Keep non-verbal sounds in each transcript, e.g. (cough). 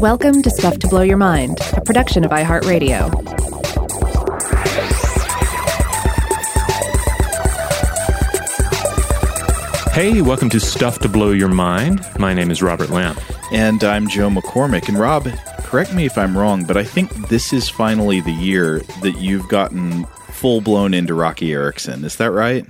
Welcome to Stuff to Blow Your Mind, a production of iHeartRadio. Hey, welcome to Stuff to Blow Your Mind. My name is Robert Lamb. And I'm Joe McCormick. And Rob, correct me if I'm wrong, but I think this is finally the year that you've gotten full blown into Roky Erickson. Is that right?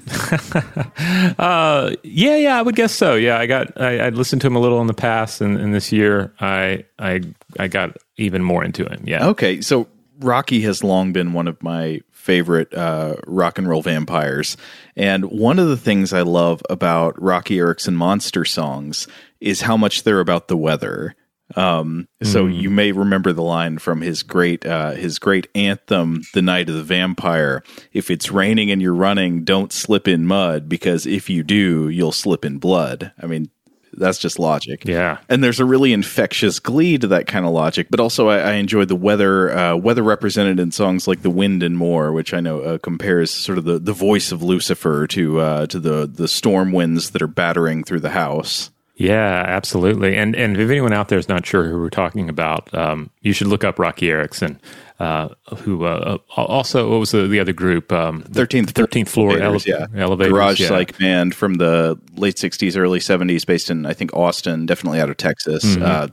(laughs) uh, yeah, yeah, I would guess so. Yeah, I got I, I listened to him a little in the past, and, and this year I I I got even more into him. Yeah. Okay, so Roky has long been one of my favorite uh, rock and roll vampires, and one of the things I love about Roky Erickson monster songs is how much they're about the weather. Um, so mm. you may remember the line from his great uh, his great anthem, "The Night of the Vampire." If it's raining and you're running, don't slip in mud because if you do, you'll slip in blood. I mean, that's just logic. Yeah. And there's a really infectious glee to that kind of logic, but also I, I enjoy the weather uh, weather represented in songs like "The Wind and More," which I know uh, compares sort of the, the voice of Lucifer to uh, to the the storm winds that are battering through the house. Yeah, absolutely. And and if anyone out there is not sure who we're talking about, um, you should look up Roky Erickson, uh, who uh, uh also what was the, the other group? Um, thirteenth thirteenth floor ele- yeah. elevators, garage yeah. psych band from the late '60s, early '70s, based in I think Austin, definitely out of Texas. Mm-hmm. Uh,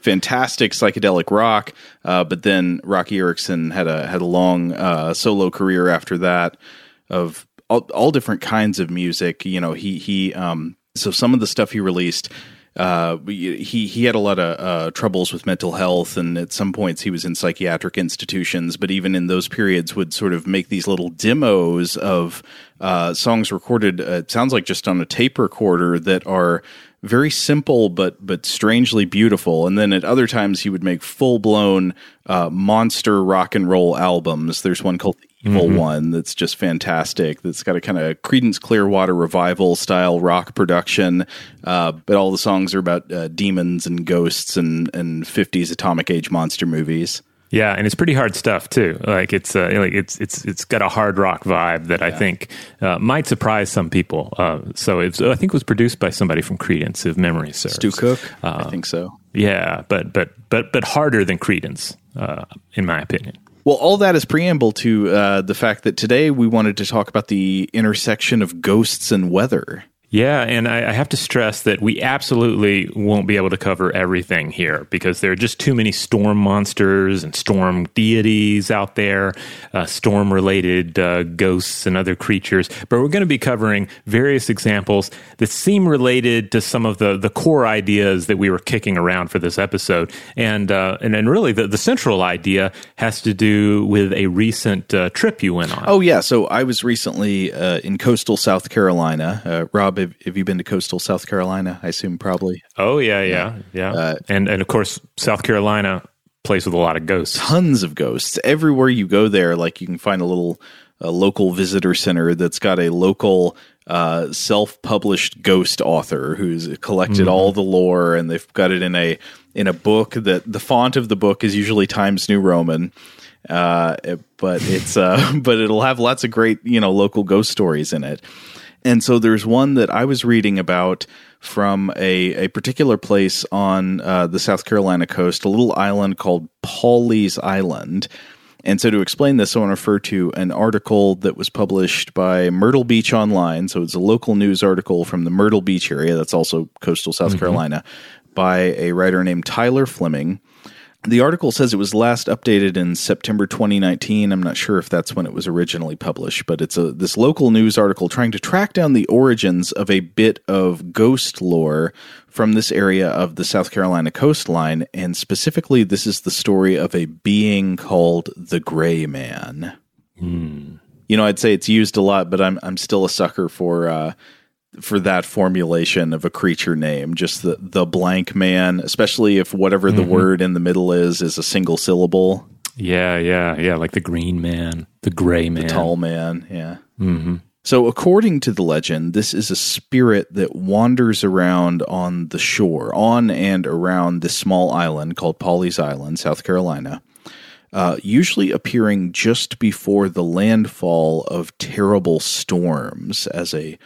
fantastic psychedelic rock, uh, but then Roky Erickson had a had a long uh, solo career after that of all, all different kinds of music. You know, he he um, so some of the stuff he released, uh, he he had a lot of uh, troubles with mental health, and at some points he was in psychiatric institutions. But even in those periods, would sort of make these little demos of uh, songs recorded. Uh, it sounds like just on a tape recorder that are very simple but but strangely beautiful. And then at other times he would make full blown uh, monster rock and roll albums. There's one called evil mm-hmm. one that's just fantastic. That's got a kind of Creedence Clearwater revival style rock production, uh, but all the songs are about uh, demons and ghosts and and 50s atomic age monster movies. Yeah, and it's pretty hard stuff too. Like it's uh, like it's it's it's got a hard rock vibe that yeah. I think uh, might surprise some people. Uh, so it's I think it was produced by somebody from Creedence, if memory serves. Stu Cook, I uh, think so. Yeah, but but but but harder than Creedence, uh, in my opinion. Well, all that is preamble to uh, the fact that today we wanted to talk about the intersection of ghosts and weather. Yeah, and I, I, have to stress that we absolutely won't be able to cover everything here because there are just too many storm monsters and storm deities out there, uh, storm related uh, ghosts and other creatures. But we're going to be covering various examples that seem related to some of the, the core ideas that we were kicking around for this episode. And, uh, and, and really, the, the central idea has to do with a recent uh, trip you went on. Oh, yeah. So I was recently uh, in coastal South Carolina. Uh, Rob, have, have, you been to coastal South Carolina? I assume probably. Oh yeah, yeah, yeah. Uh, and and of course, South Carolina plays with a lot of ghosts. Tons of ghosts. Everywhere you go there, like you can find a little a local visitor center that's got a local uh, self-published ghost author who's collected mm-hmm. all the lore, and they've got it in a in a book that the font of the book is usually Times New Roman. Uh, but it's uh, (laughs) but it'll have lots of great you know local ghost stories in it. And so there's one that I was reading about from a, a particular place on uh, the South Carolina coast, a little island called Pawleys Island. And so to explain this, I want to refer to an article that was published by Myrtle Beach Online. So it's a local news article from the Myrtle Beach area, that's also coastal South mm-hmm. Carolina, by a writer named Tyler Fleming. The article says it was last updated in September 2019. I'm not sure if that's when it was originally published, but it's a this local news article trying to track down the origins of a bit of ghost lore from this area of the South Carolina coastline, and specifically, this is the story of a being called the Gray Man. Mm. You know, I'd say it's used a lot, but I'm I'm still a sucker for. Uh, for that formulation of a creature name, just the the blank man, especially if whatever the mm-hmm. word in the middle is is a single syllable. Yeah, yeah, yeah, like the green man, the gray man, the tall man. Yeah. Mm-hmm. So, according to the legend, this is a spirit that wanders around on the shore, on and around this small island called Pawleys Island, South Carolina. Uh, usually appearing just before the landfall of terrible storms as a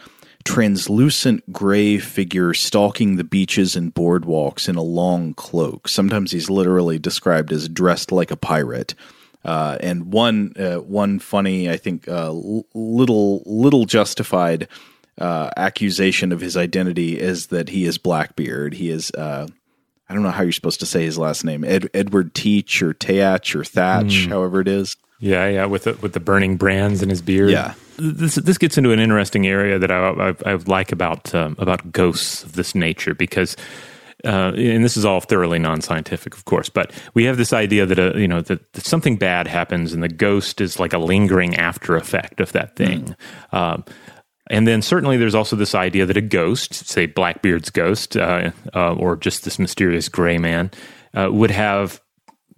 translucent gray figure stalking the beaches and boardwalks in a long cloak. Sometimes he's literally described as dressed like a pirate. Uh, and one uh, one funny, I think, uh, little little justified uh, accusation of his identity is that he is Blackbeard. He is uh, I don't know how you're supposed to say his last name, Ed, Edward Teach or Teach or Thatch, mm. however it is. Yeah, yeah, with the, with the burning brands in his beard. Yeah, this this gets into an interesting area that I I, I like about um, about ghosts of this nature because. Uh, and this is all thoroughly non-scientific, of course, but we have this idea that uh, you know that, that, something bad happens, and the ghost is like a lingering after effect of that thing. Mm. Um, and then certainly there's also this idea that a ghost, say Blackbeard's ghost, uh, uh, or just this mysterious gray man, uh, would have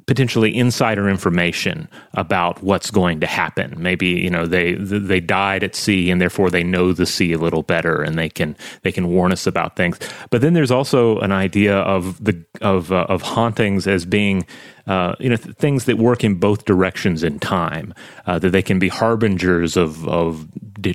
potentially insider information about what's going to happen. Maybe you know they they died at sea and therefore they know the sea a little better and they can they can warn us about things. But then there's also an idea of the of uh, of hauntings as being uh, you know th- things that work in both directions in time. Uh, that they can be harbingers of of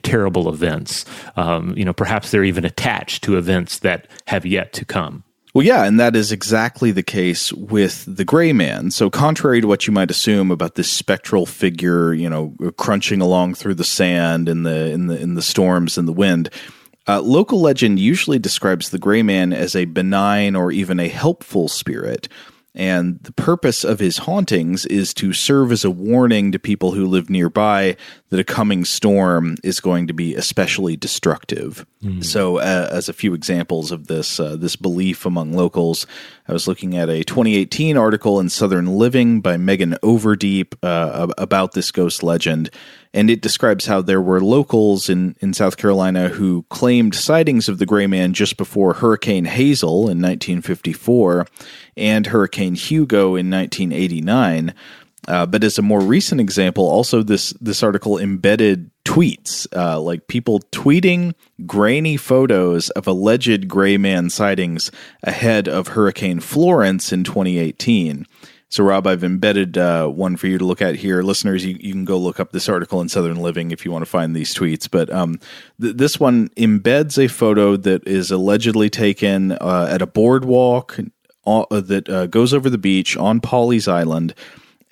terrible events. Um, you know, perhaps they're even attached to events that have yet to come. Well, yeah, and that is exactly the case with the gray man. So, contrary to what you might assume about this spectral figure, you know, crunching along through the sand in the in the in the storms and the wind, uh, local legend usually describes the gray man as a benign or even a helpful spirit and the purpose of his hauntings is to serve as a warning to people who live nearby that a coming storm is going to be especially destructive. Mm. So, uh, as a few examples of this, uh, this belief among locals, I was looking at a 2018 article in Southern Living by Meghan Overdeep uh, about this ghost legend, and it describes how there were locals in, in South Carolina who claimed sightings of the gray man just before Hurricane Hazel in 1954 and Hurricane Hugo in 1989. Uh, but as a more recent example, also this this article embedded tweets, uh, like people tweeting grainy photos of alleged gray man sightings ahead of Hurricane Florence in 2018. So, Rob, I've embedded uh, one for you to look at here. Listeners, you, you can go look up this article in Southern Living if you want to find these tweets. But um, th- this one embeds a photo that is allegedly taken uh, at a boardwalk uh, that uh, goes over the beach on Pawleys Island.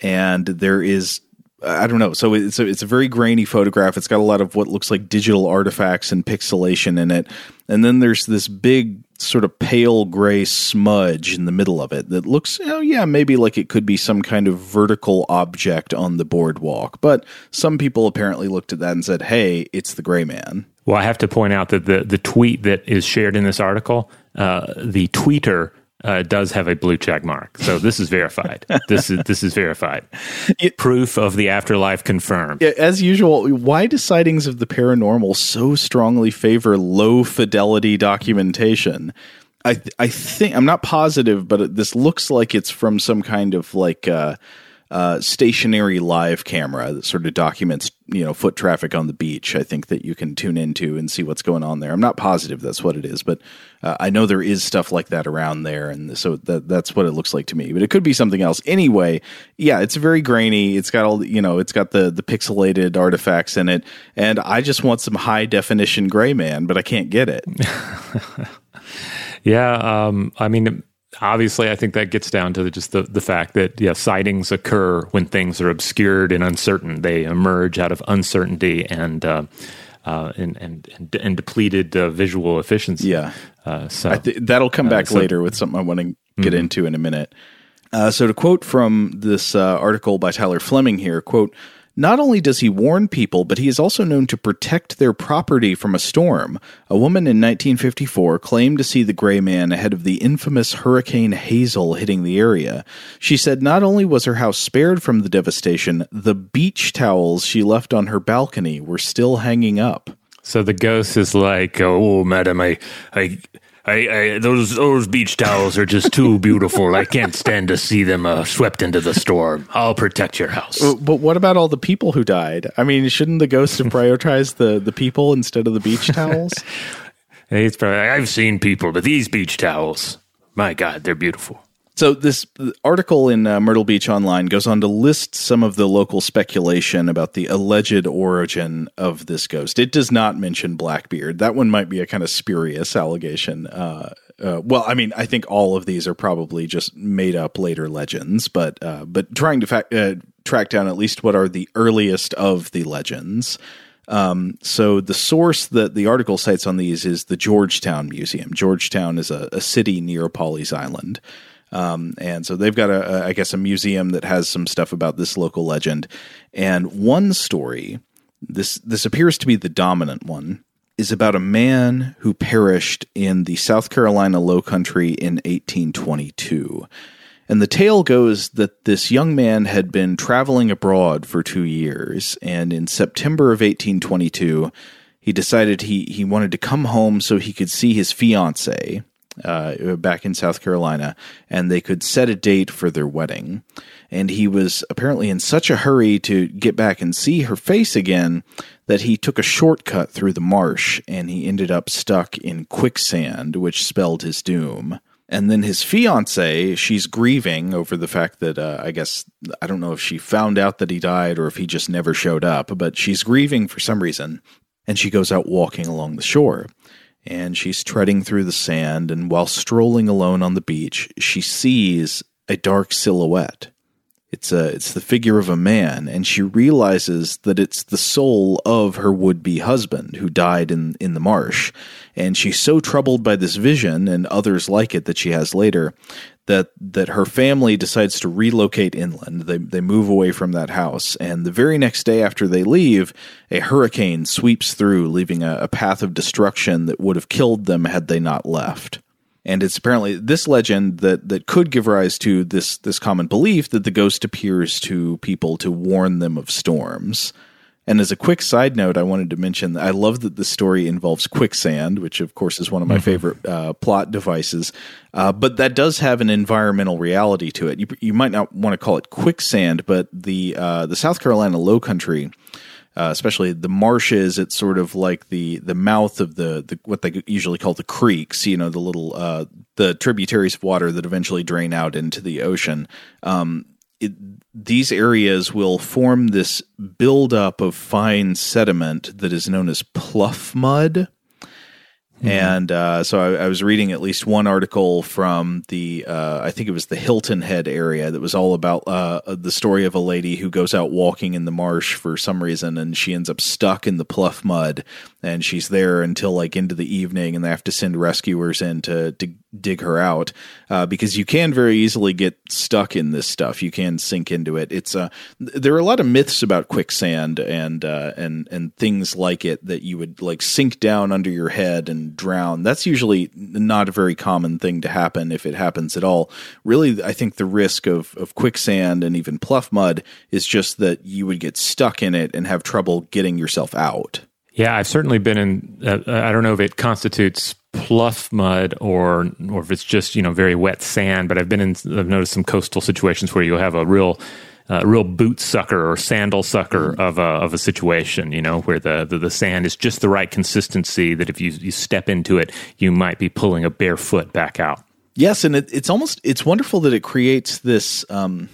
And there is I don't know. So it's a, it's a very grainy photograph. It's got a lot of what looks like digital artifacts and pixelation in it. And then there's this big sort of pale gray smudge in the middle of it that looks, oh yeah, maybe like it could be some kind of vertical object on the boardwalk. But some people apparently looked at that and said, "Hey, it's the gray man." Well, I have to point out that the the tweet that is shared in this article, uh, the tweeter uh, does have a blue check mark. So this is verified. (laughs) this is this is verified. It, Proof of the afterlife confirmed. As usual, why do sightings of the paranormal so strongly favor low fidelity documentation? I I think I'm not positive, but this looks like it's from some kind of like. Uh, uh, stationary live camera that sort of documents you know foot traffic on the beach. I think that you can tune into and see what's going on there. I'm not positive that's what it is, but uh, I know there is stuff like that around there, and so that that's what it looks like to me. But it could be something else. Anyway, yeah, it's very grainy. It's got all you know. It's got the the pixelated artifacts in it, and I just want some high definition gray man, but I can't get it. (laughs) yeah, um, I mean obviously, I think that gets down to just the, the fact that yeah, sightings occur when things are obscured and uncertain. They emerge out of uncertainty and uh, uh, and, and, and and depleted uh, visual efficiency. Yeah, uh, so th- that'll come back uh, so, later with something I want to get mm-hmm. into in a minute. Uh, so to quote from this article by Tyler Fleming here, quote. Not only does he warn people, but he is also known to protect their property from a storm. A woman in 1954 claimed to see the gray man ahead of the infamous Hurricane Hazel hitting the area. She said not only was her house spared from the devastation, the beach towels she left on her balcony were still hanging up. So the ghost is like, "Oh, madam, I, I, I, I, those those beach towels are just too beautiful. I can't stand to see them uh, swept into the storm. I'll protect your house. But what about all the people who died? I mean, shouldn't the ghost have prioritized the the people instead of the beach towels? (laughs) He's probably. I've seen people, but these beach towels, my God, they're beautiful. So this article in uh, Myrtle Beach Online goes on to list some of the local speculation about the alleged origin of this ghost. It does not mention Blackbeard. That one might be a kind of spurious allegation. Uh, uh, well, I mean, I think all of these are probably just made up later legends, but uh, but trying to fact, uh, track down at least what are the earliest of the legends. Um, so the source that the article cites on these is the Georgetown Museum. Georgetown is a, a city near Pawleys Island. Um, and so they've got a, a, I guess, a museum that has some stuff about this local legend. And one story, this this appears to be the dominant one, is about a man who perished in the South Carolina Low Country in 1822. And the tale goes that this young man had been traveling abroad for two years, and in September of 1822, he decided he, he wanted to come home so he could see his fiancee, uh, back in South Carolina, and they could set a date for their wedding. And he was apparently in such a hurry to get back and see her face again that he took a shortcut through the marsh and he ended up stuck in quicksand, which spelled his doom. And then his fiance, she's grieving over the fact that uh, I guess I don't know if she found out that he died or if he just never showed up, but she's grieving for some reason. And she goes out walking along the shore and she's treading through the sand. And while strolling alone on the beach, she sees a dark silhouette. It's a it's the figure of a man, and she realizes that it's the soul of her would be husband who died in in the marsh. And she's so troubled by this vision and others like it that she has later that that her family decides to relocate inland. They they move away from that house, and the very next day after they leave, a hurricane sweeps through, leaving a, a path of destruction that would have killed them had they not left. And it's apparently this legend that that could give rise to this this common belief that the ghost appears to people to warn them of storms. And as a quick side note, I wanted to mention I love that the story involves quicksand, which of course is one of my mm-hmm. favorite uh, plot devices. Uh, but that does have an environmental reality to it. You, you might not want to call it quicksand, but the uh, the South Carolina Low Country, uh, especially the marshes, it's sort of like the the mouth of the, the what they usually call the creeks. You know, the little uh, the tributaries of water that eventually drain out into the ocean. Um, it, these areas will form this buildup of fine sediment that is known as pluff mud. Mm-hmm. And uh, so I, I, was reading at least one article from the, uh, I think it was the Hilton Head area that was all about uh, the story of a lady who goes out walking in the marsh for some reason and she ends up stuck in the pluff mud and she's there until like into the evening and they have to send rescuers in to, to dig her out uh, because you can very easily get stuck in this stuff. You can sink into it. It's uh, there are a lot of myths about quicksand and uh, and and things like it that you would like sink down under your head and drown. That's usually not a very common thing to happen if it happens at all. Really, I think the risk of of quicksand and even pluff mud is just that you would get stuck in it and have trouble getting yourself out. Yeah, I've certainly been in. Uh, I don't know if it constitutes pluff mud or or if it's just you know very wet sand. But I've been in. I've noticed some coastal situations where you'll have a real. Uh, real boot sucker or sandal sucker mm-hmm. of a of a situation, you know, where the, the, the sand is just the right consistency that if you you step into it, you might be pulling a bare foot back out. Yes, and it, it's almost it's wonderful that it creates this um,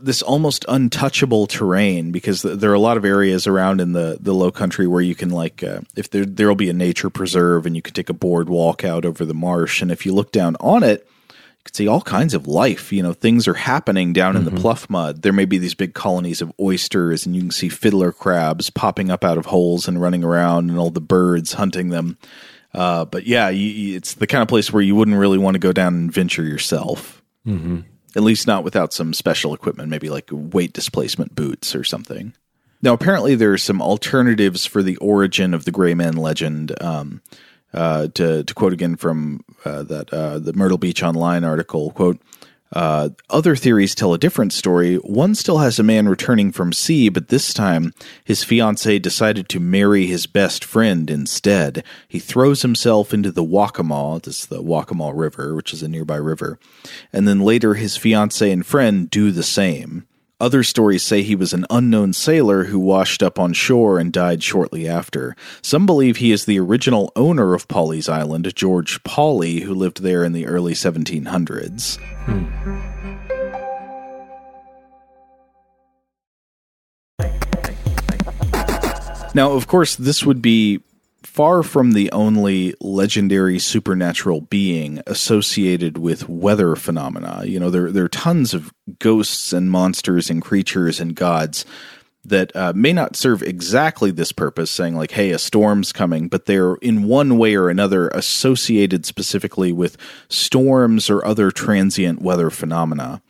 this almost untouchable terrain because there are a lot of areas around in the the low country where you can like uh, if there there'll be a nature preserve and you can take a boardwalk out over the marsh and if you look down on it you can see all kinds of life you know things are happening down mm-hmm. in the mm-hmm. pluff mud there may be these big colonies of oysters and you can see fiddler crabs popping up out of holes and running around and all the birds hunting them uh, but yeah you, it's the kind of place where you wouldn't really want to go down and venture yourself mm-hmm. At least not without some special equipment, maybe like weight displacement boots or something. Now, apparently, there are some alternatives for the origin of the Gray Man legend. Um, uh, to, to quote again from uh, that uh, the Myrtle Beach Online article, quote, uh, other theories tell a different story. One still has a man returning from sea, but this time his fiancee decided to marry his best friend instead. He throws himself into the Waccamaw, this is the Waccamaw River, which is a nearby river, and then later his fiancee and friend do the same. Other stories say he was an unknown sailor who washed up on shore and died shortly after. Some believe he is the original owner of Pawleys Island, George Pawley, who lived there in the early 1700s. Hmm. Now, of course, this would be far from the only legendary supernatural being associated with weather phenomena. You know, there, there are tons of ghosts and monsters and creatures and gods that uh, may not serve exactly this purpose, saying, like, hey, a storm's coming, but they're in one way or another associated specifically with storms or other transient weather phenomena.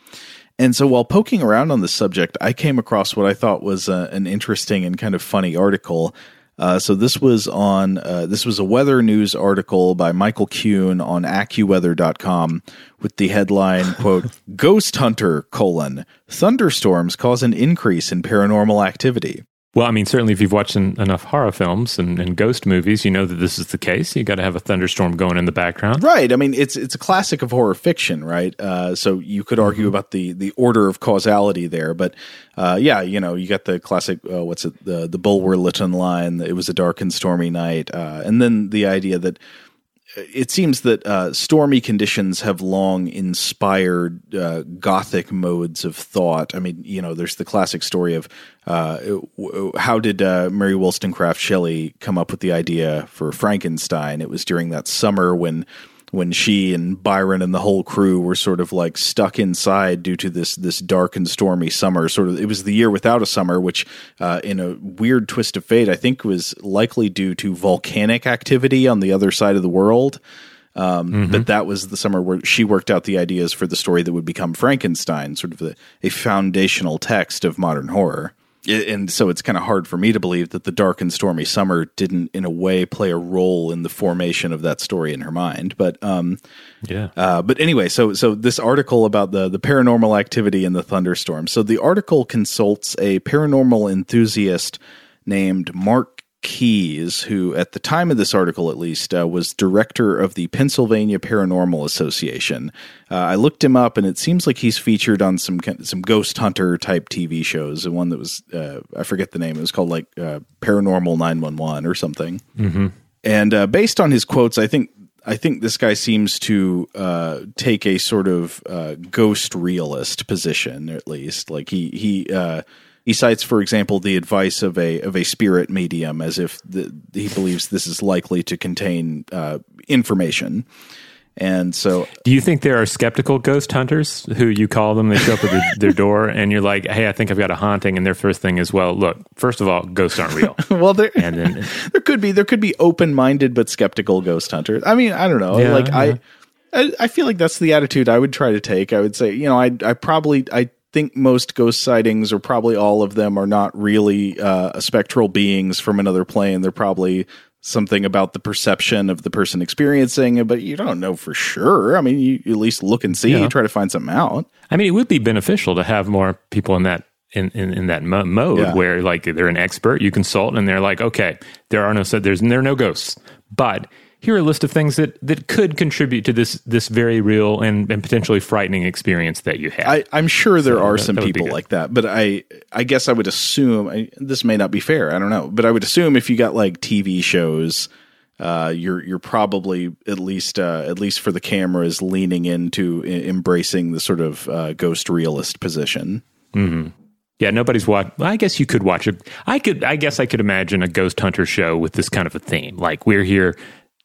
And so while poking around on the subject, I came across what I thought was uh, an interesting and kind of funny article. Uh, so this was on uh, this was a weather news article by Michael Kuhn on AccuWeather.com with the headline (laughs) quote Ghost Hunter colon thunderstorms cause an increase in paranormal activity. Well, I mean, certainly if you've watched en- enough horror films and, and, ghost movies, you know that this is the case. You got to have a thunderstorm going in the background, right? I mean, it's it's a classic of horror fiction, right? Uh, so you could argue mm-hmm. about the the order of causality there, but uh, yeah, you know, you got the classic uh, what's it the the Bulwer Lytton line? It was a dark and stormy night, uh, and then the idea that it seems that uh, stormy conditions have long inspired uh, gothic modes of thought. I mean, you know, there's the classic story of uh, how did uh, Mary Wollstonecraft Shelley come up with the idea for Frankenstein? It was during that summer when when she and Byron and the whole crew were sort of like stuck inside due to this this dark and stormy summer. Sort of, it was the year without a summer, which, uh, in a weird twist of fate, I think was likely due to volcanic activity on the other side of the world. Um, mm-hmm. But that was the summer where she worked out the ideas for the story that would become Frankenstein, sort of a, a foundational text of modern horror and so it's kind of hard for me to believe that the dark and stormy summer didn't in a way play a role in the formation of that story in her mind but um yeah. uh, but anyway so so this article about the the paranormal activity in the thunderstorm. So the article consults a paranormal enthusiast named mark Keys, who at the time of this article at least uh, was director of the Pennsylvania Paranormal Association. Uh, I looked him up, and it seems like he's featured on some some ghost hunter type TV shows. The one that was uh, I forget the name. It was called like uh, Paranormal Nine One One or something. Mm-hmm. And uh, based on his quotes, I think I think this guy seems to uh, take a sort of uh, ghost realist position, at least. Like he he uh, he cites, for example, the advice of a of a spirit medium, as if the, he believes this is likely to contain uh, information. And so, do you think there are skeptical ghost hunters who you call them? They show up at their, their, door, (laughs) and you're like, "Hey, I think I've got a haunting." And their first thing is, "Well, look, first of all, ghosts aren't real." (laughs) well, there, and then, (laughs) there could be there could be open minded but skeptical ghost hunters. I mean, I don't know. Yeah, like yeah. I, I, I feel like that's the attitude I would try to take. I would say, you know, I I probably I think most ghost sightings, or probably all of them, are not really uh, spectral beings from another plane. They're probably something about the perception of the person experiencing it, but you don't know for sure. I mean, you, you at least look and see, yeah. you try to find something out. I mean, it would be beneficial to have more people in that in, in, in that mo- mode yeah. where like they're an expert, you consult, and they're like, okay, there are no said there's there are no ghosts, but here are a list of things that, that could contribute to this this very real and, and potentially frightening experience that you have. I, am sure there so are that, some that people like that, but I I guess I would assume I, this may not be fair. I don't know, but I would assume if you got like TV shows, uh, you're you're probably at least uh, at least for the cameras leaning into I- embracing the sort of uh, ghost realist position. Mm-hmm. Yeah, nobody's watched. Well, I guess you could watch it. I could. I guess I could imagine a ghost hunter show with this kind of a theme. Like we're here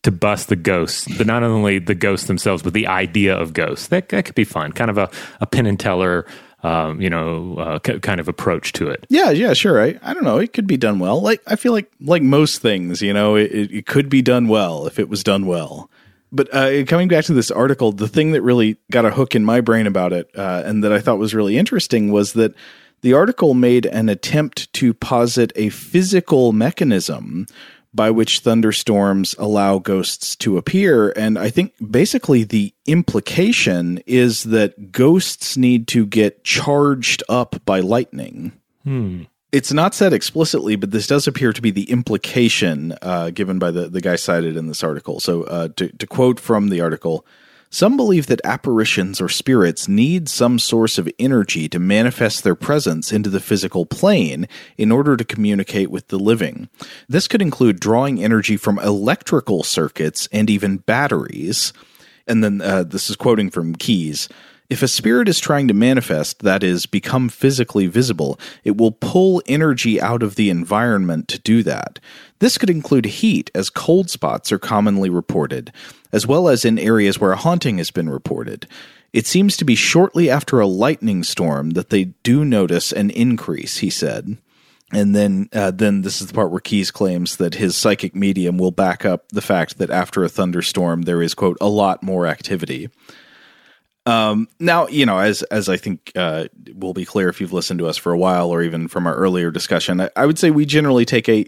to bust the ghosts, but not only the ghosts themselves, but the idea of ghosts. That, that could be fun. Kind of a, a Penn and Teller, um, you know, uh, c- kind of approach to it. Yeah, yeah, sure. I, I don't know. It could be done well. Like I feel like like most things, you know, it, it could be done well if it was done well. But uh, coming back to this article, the thing that really got a hook in my brain about it, uh, and that I thought was really interesting, was that the article made an attempt to posit a physical mechanism by which thunderstorms allow ghosts to appear. And I think basically the implication is that ghosts need to get charged up by lightning. Hmm. It's not said explicitly, but this does appear to be the implication uh, given by the, the guy cited in this article. So, uh, to, to quote from the article, Some believe that apparitions or spirits need some source of energy to manifest their presence into the physical plane in order to communicate with the living. This could include drawing energy from electrical circuits and even batteries. And then uh, this is quoting from Keyes. If a spirit is trying to manifest, that is, become physically visible, it will pull energy out of the environment to do that. This could include heat, as cold spots are commonly reported, as well as in areas where a haunting has been reported. It seems to be shortly after a lightning storm that they do notice an increase, he said. And then, uh, then this is the part where Keyes claims that his psychic medium will back up the fact that after a thunderstorm there is quote a lot more activity. Um, now, you know, as as I think uh, will be clear if you've listened to us for a while, or even from our earlier discussion, I, I would say we generally take a,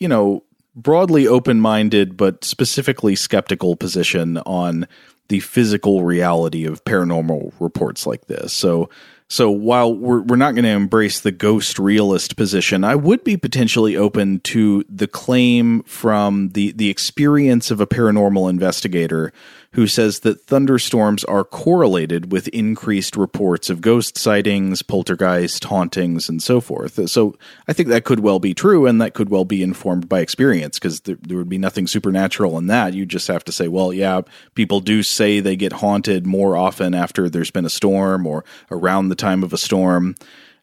you know, broadly open minded but specifically skeptical position on the physical reality of paranormal reports like this. So so while we're we're not going to embrace the ghost realist position, I would be potentially open to the claim from the the experience of a paranormal investigator who says that thunderstorms are correlated with increased reports of ghost sightings, poltergeist, hauntings, and so forth. So I think that could well be true, and that could well be informed by experience because there, there, would be nothing supernatural in that. You just have to say, well, yeah, people do say they get haunted more often after there's been a storm or around the time of a storm.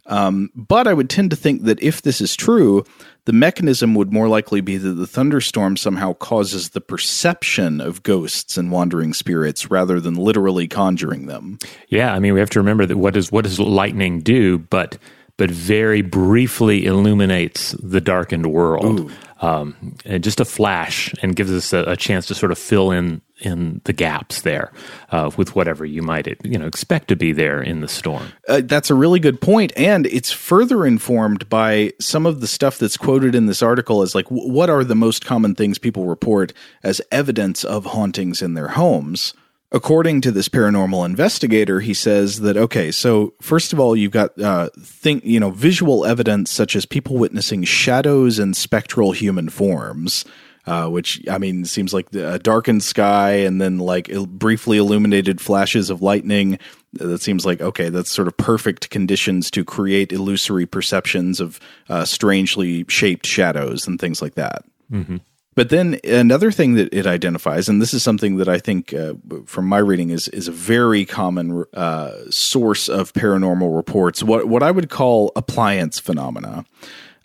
Um, but I would tend to think that if this is true, the mechanism would more likely be that the thunderstorm somehow causes the perception of ghosts and wandering spirits rather than literally conjuring them. Yeah, I mean, we have to remember that what does what does lightning do? But but very briefly illuminates the darkened world. Um, just a flash and gives us a, a, chance to sort of fill in in the gaps there uh, with whatever you might you know expect to be there in the storm. Uh, that's a really good point, and it's further informed by some of the stuff that's quoted in this article as like what are the most common things people report as evidence of hauntings in their homes. According to this paranormal investigator, he says that okay, so first of all, you've got uh, think you know visual evidence such as people witnessing shadows and spectral human forms. Uh, which I mean seems like a darkened sky and then like briefly illuminated flashes of lightning. That seems like okay, that's sort of perfect conditions to create illusory perceptions of uh, strangely shaped shadows and things like that. Mm-hmm. But then another thing that it identifies, and this is something that I think, uh, from my reading, is is a very common uh, source of paranormal reports. What what I would call appliance phenomena.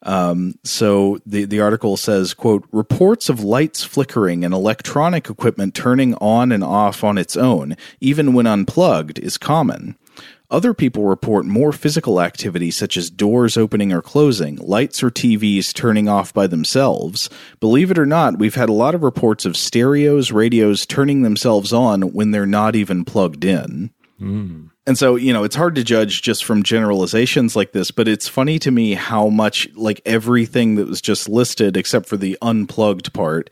Um, so the the article says, "quote Reports of lights flickering and electronic equipment turning on and off on its own, even when unplugged, is common." Other people report more physical activity such as doors opening or closing, lights or TVs turning off by themselves. Believe it or not, we've had a lot of reports of stereos, radios turning themselves on when they're not even plugged in. Mm. And so, you know, it's hard to judge just from generalizations like this, but it's funny to me how much, like, everything that was just listed, except for the unplugged part,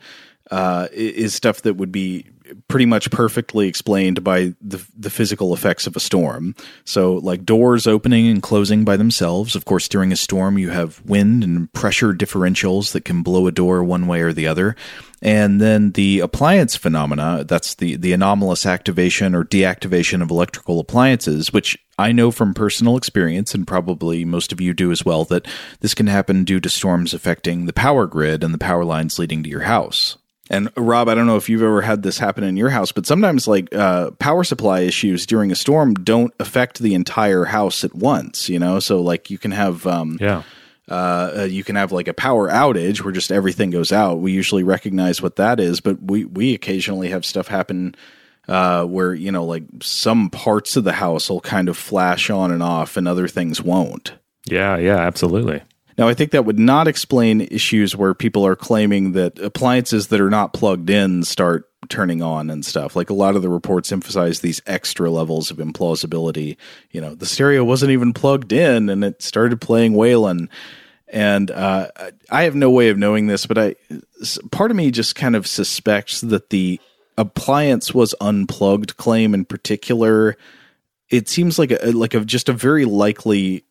uh, is stuff that would be pretty much perfectly explained by the the physical effects of a storm. So, like doors opening and closing by themselves. Of course, during a storm, you have wind and pressure differentials that can blow a door one way or the other. And then the appliance phenomena, that's the, the anomalous activation or deactivation of electrical appliances, which I know from personal experience, and probably most of you do as well, that this can happen due to storms affecting the power grid and the power lines leading to your house. And Rob, I don't know if you've ever had this happen in your house, but sometimes like uh, power supply issues during a storm don't affect the entire house at once. You know, so like you can have um, yeah. Uh, you can have like a power outage where just everything goes out. We usually recognize what that is, but we we occasionally have stuff happen uh, where you know like some parts of the house will kind of flash on and off, and other things won't. Yeah, yeah, absolutely. Now, I think that would not explain issues where people are claiming that appliances that are not plugged in start turning on and stuff. Like a lot of the reports emphasize these extra levels of implausibility. You know, the stereo wasn't even plugged in and it started playing Waylon. And uh, I have no way of knowing this, but I part of me just kind of suspects that the appliance was unplugged claim in particular. It seems like a like a just a very likely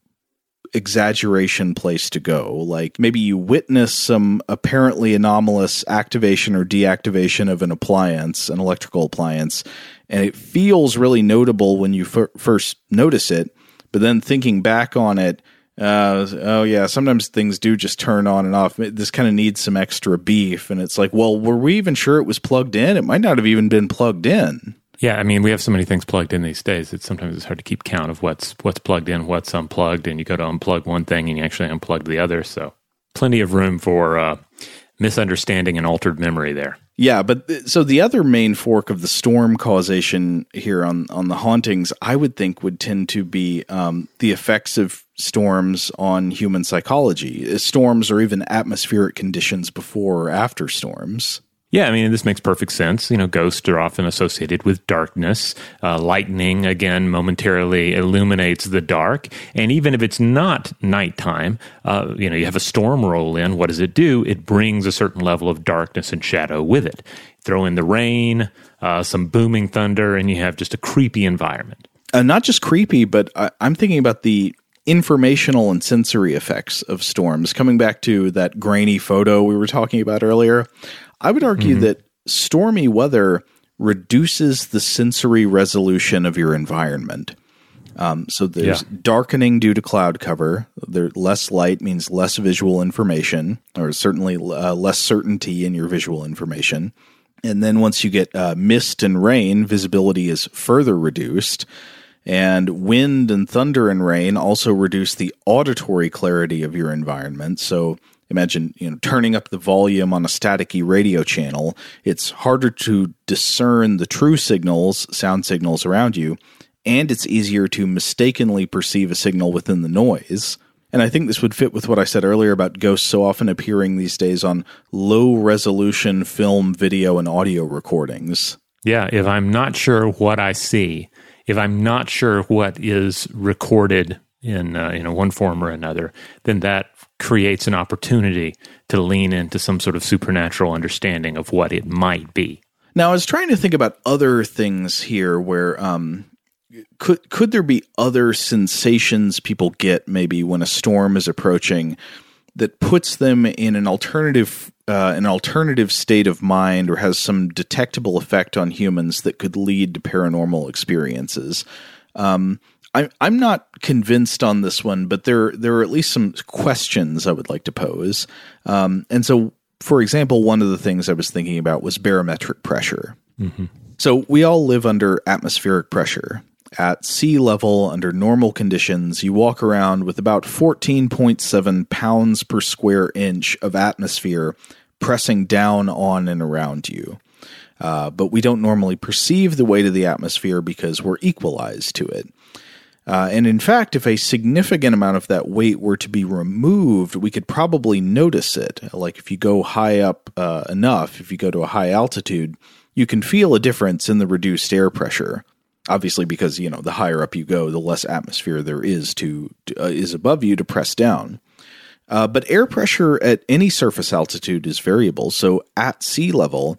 exaggeration place to go. Like maybe you witness some apparently anomalous activation or deactivation of an appliance, an electrical appliance, and it feels really notable when you f- first notice it. But then thinking back on it, uh, oh yeah, sometimes things do just turn on and off. This kind of needs some extra beef, and it's like, well, were we even sure it was plugged in? It might not have even been plugged in. Yeah, I mean, we have so many things plugged in these days. It's sometimes it's hard to keep count of what's what's plugged in, what's unplugged, and you go to unplug one thing and you actually unplug the other. So, plenty of room for uh, misunderstanding and altered memory there. Yeah, but th- so the other main fork of the storm causation here on on the hauntings, I would think, would tend to be um, the effects of storms on human psychology, uh, storms or even atmospheric conditions before or after storms. Yeah, I mean, this makes perfect sense. You know, ghosts are often associated with darkness. Uh, lightning, again, momentarily illuminates the dark. And even if it's not nighttime, uh, you know, you have a storm roll in, what does it do? It brings a certain level of darkness and shadow with it. Throw in the rain, uh, some booming thunder, and you have just a creepy environment. Uh, not just creepy, but I- I'm thinking about the informational and sensory effects of storms. Coming back to that grainy photo we were talking about earlier, I would argue mm-hmm. that stormy weather reduces the sensory resolution of your environment. Um, so there's yeah. darkening due to cloud cover. There less light means less visual information, or certainly uh, less certainty in your visual information. And then once you get uh, mist and rain, visibility is further reduced. And wind and thunder and rain also reduce the auditory clarity of your environment. So imagine you know turning up the volume on a staticky radio channel. It's harder to discern the true signals sound signals around you and it's easier to mistakenly perceive a signal within the noise. And i think this would fit with what i said earlier about ghosts so often appearing these days on low resolution film video and audio recordings. Yeah if i'm not sure what i see if i'm not sure what is recorded in uh, you know one form or another, then that creates an opportunity to lean into some sort of supernatural understanding of what it might be. Now, I was trying to think about other things here where um, could could there be other sensations people get maybe when a storm is approaching that puts them in an alternative uh, an alternative state of mind or has some detectable effect on humans that could lead to paranormal experiences. Um, I'm I'm not convinced on this one, but there there are at least some questions I would like to pose. Um, and so, for example, one of the things I was thinking about was barometric pressure. Mm-hmm. So we all live under atmospheric pressure. At sea level, under normal conditions, you walk around with about 14.7 pounds per square inch of atmosphere pressing down on and around you. Uh, but we don't normally perceive the weight of the atmosphere because we're equalized to it. Uh, and in fact, if a significant amount of that weight were to be removed, we could probably notice it. Like if you go high up uh, enough, if you go to a high altitude, you can feel a difference in the reduced air pressure. Obviously, because you know the higher up you go, the less atmosphere there is to uh, is above you to press down. Uh, but air pressure at any surface altitude is variable. So at sea level,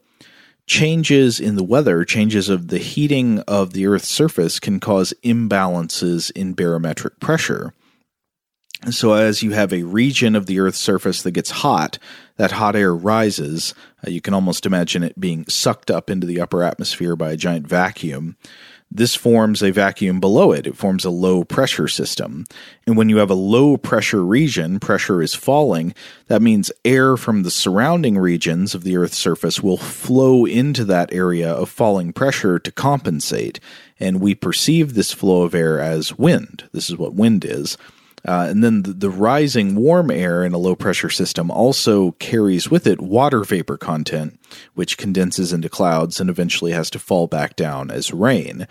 changes in the weather, changes of the heating of the Earth's surface can cause imbalances in barometric pressure. So, as you have a region of the Earth's surface that gets hot, that hot air rises. Uh, you can almost imagine it being sucked up into the upper atmosphere by a giant vacuum. This forms a vacuum below it. It forms a low pressure system. And when you have a low pressure region, pressure is falling. That means air from the surrounding regions of the Earth's surface will flow into that area of falling pressure to compensate. And we perceive this flow of air as wind. This is what wind is. Uh, and then the, the, rising warm air in a low pressure system also carries with it water vapor content, which condenses into clouds and eventually has to fall back down as rain.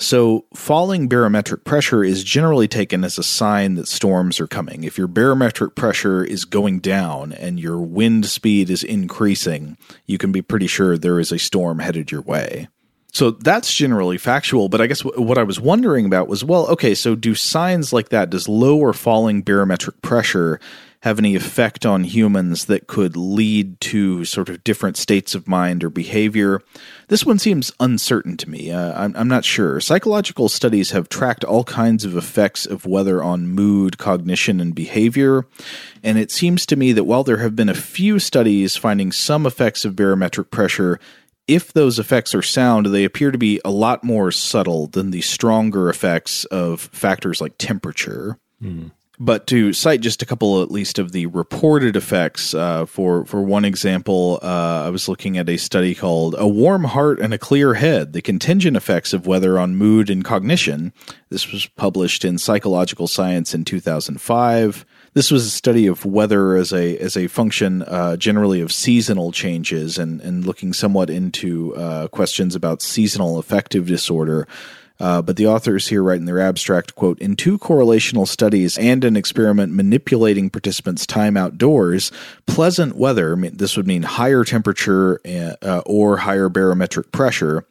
So, falling barometric pressure is generally taken as a sign that storms are coming. If your barometric pressure is going down and your wind speed is increasing, you can be pretty sure there is a storm headed your way. So that's generally factual, but I guess w- what I was wondering about was well, okay, so do signs like that, does low or falling barometric pressure have any effect on humans that could lead to sort of different states of mind or behavior? This one seems uncertain to me. Uh, I'm, I'm not sure. Psychological studies have tracked all kinds of effects of weather on mood, cognition, and behavior. And it seems to me that while there have been a few studies finding some effects of barometric pressure if those effects are sound, they appear to be a lot more subtle than the stronger effects of factors like temperature. Mm. But to cite just a couple, at least, of the reported effects, uh, for for one example, uh, I was looking at a study called "A Warm Heart and a Clear Head: The Contingent Effects of Weather on Mood and Cognition." This was published in Psychological Science in 2005. This was a study of weather as a as a function, uh, generally of seasonal changes, and and looking somewhat into uh, questions about seasonal affective disorder. Uh, but the authors here write in their abstract quote in two correlational studies and an experiment manipulating participants time outdoors pleasant weather this would mean higher temperature uh, or higher barometric pressure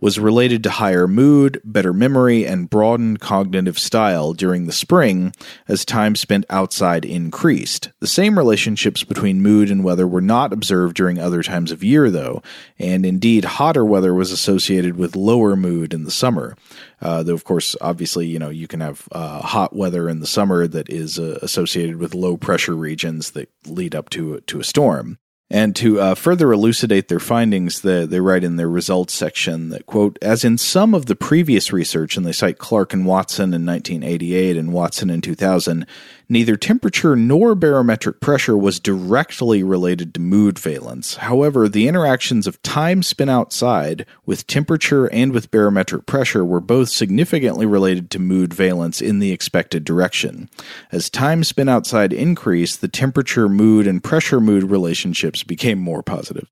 was related to higher mood, better memory, and broadened cognitive style during the spring as time spent outside increased. The same relationships between mood and weather were not observed during other times of year, though, and indeed, hotter weather was associated with lower mood in the summer. Uh, though, of course, obviously, you know, you can have uh, hot weather in the summer that is uh, associated with low pressure regions that lead up to to a storm. And to uh, further elucidate their findings, the, they write in their results section that, quote, as in some of the previous research, and they cite Clark and Watson in 1988 and Watson in 2000, Neither temperature nor barometric pressure was directly related to mood valence. However, the interactions of time spent outside with temperature and with barometric pressure were both significantly related to mood valence in the expected direction. As time spent outside increased, the temperature, mood, and pressure mood relationships became more positive.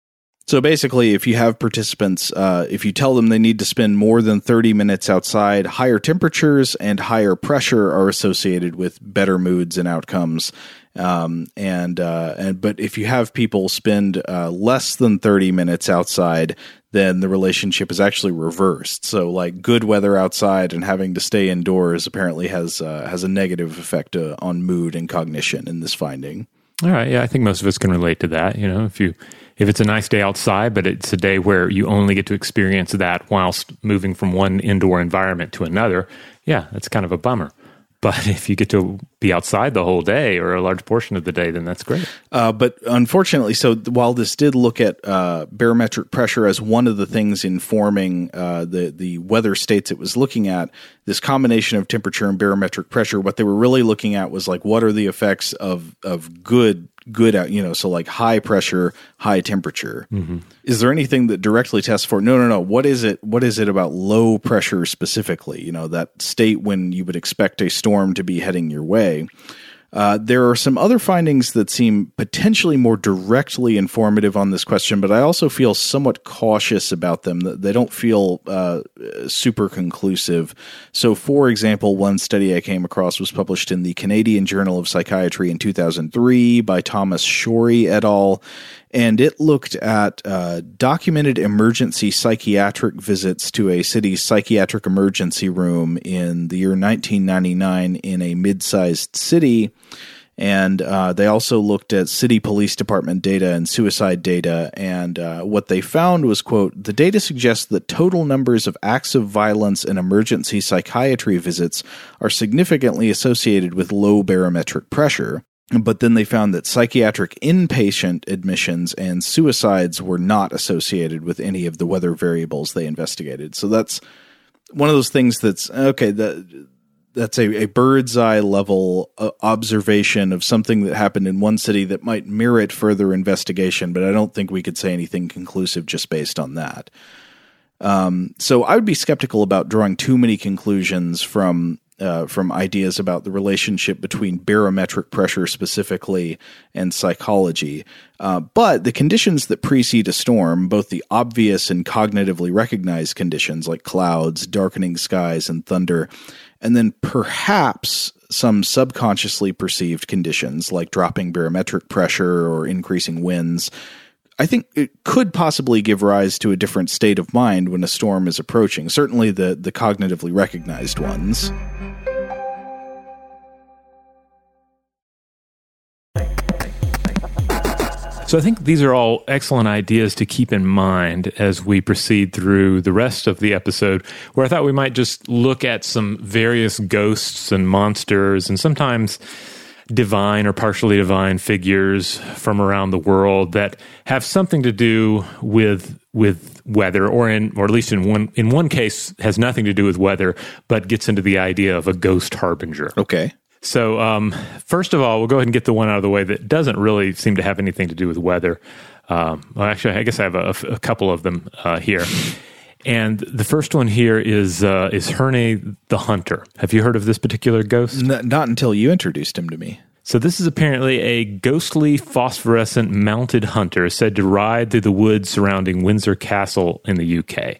So basically, if you have participants, uh, if you tell them they need to spend more than 30 minutes outside, higher temperatures and higher pressure are associated with better moods and outcomes. Um, and uh, and but if you have people spend uh, less than 30 minutes outside, then the relationship is actually reversed. So like good weather outside and having to stay indoors apparently has uh, has a negative effect uh, on mood and cognition in this finding. All right, yeah, I think most of us can relate to that. You know, if you if it's a nice day outside, but it's a day where you only get to experience that whilst moving from one indoor environment to another, yeah, that's kind of a bummer. But (laughs) if you get to be outside the whole day or a large portion of the day, then that's great. Uh, but unfortunately, so while this did look at uh, barometric pressure as one of the things informing uh, the the weather states it was looking at, this combination of temperature and barometric pressure, what they were really looking at was like what are the effects of of good good at, you know, so like high pressure, high temperature. Mm-hmm. Is there anything that directly tests for? No, no, no. What is it? What is it about low pressure specifically? You know, that state when you would expect a storm to be heading your way. Uh, there are some other findings that seem potentially more directly informative on this question, but I also feel somewhat cautious about them. They don't feel uh, super conclusive. So, for example, one study I came across was published in the Canadian Journal of Psychiatry in 2003 by Thomas Schory et al and it looked at uh, documented emergency psychiatric visits to a city's psychiatric emergency room in the year 1999 in a mid sized city. And uh, they also looked at city police department data and suicide data. And uh, what they found was, quote, the data suggests that total numbers of acts of violence and emergency psychiatry visits are significantly associated with low barometric pressure. But then they found that psychiatric inpatient admissions and suicides were not associated with any of the weather variables they investigated. So that's one of those things that's okay. That that's a, a bird's eye level uh, observation of something that happened in one city that might merit further investigation, but I don't think we could say anything conclusive just based on that. Um, so I would be skeptical about drawing too many conclusions from uh, from ideas about the relationship between barometric pressure specifically and psychology. Uh, but the conditions that precede a storm, both the obvious and cognitively recognized conditions like clouds, darkening skies, and thunder, and then perhaps some subconsciously perceived conditions like dropping barometric pressure or increasing winds, I think it could possibly give rise to a different state of mind when a storm is approaching, certainly the, the cognitively recognized ones. So I think these are all excellent ideas to keep in mind as we proceed through the rest of the episode, where I thought we might just look at some various ghosts and monsters and sometimes divine or partially divine figures from around the world that have something to do with with weather, or in or at least in one in one case has nothing to do with weather, but gets into the idea of a ghost harbinger. Okay. So, um, first of all, we'll go ahead and get the one out of the way that doesn't really seem to have anything to do with weather. Um, well, actually, I guess I have a, a couple of them uh, here. And the first one here is uh, is Herne the Hunter. Have you heard of this particular ghost? N- not until you introduced him to me. So this is apparently a ghostly phosphorescent mounted hunter said to ride through the woods surrounding Windsor Castle in the UK.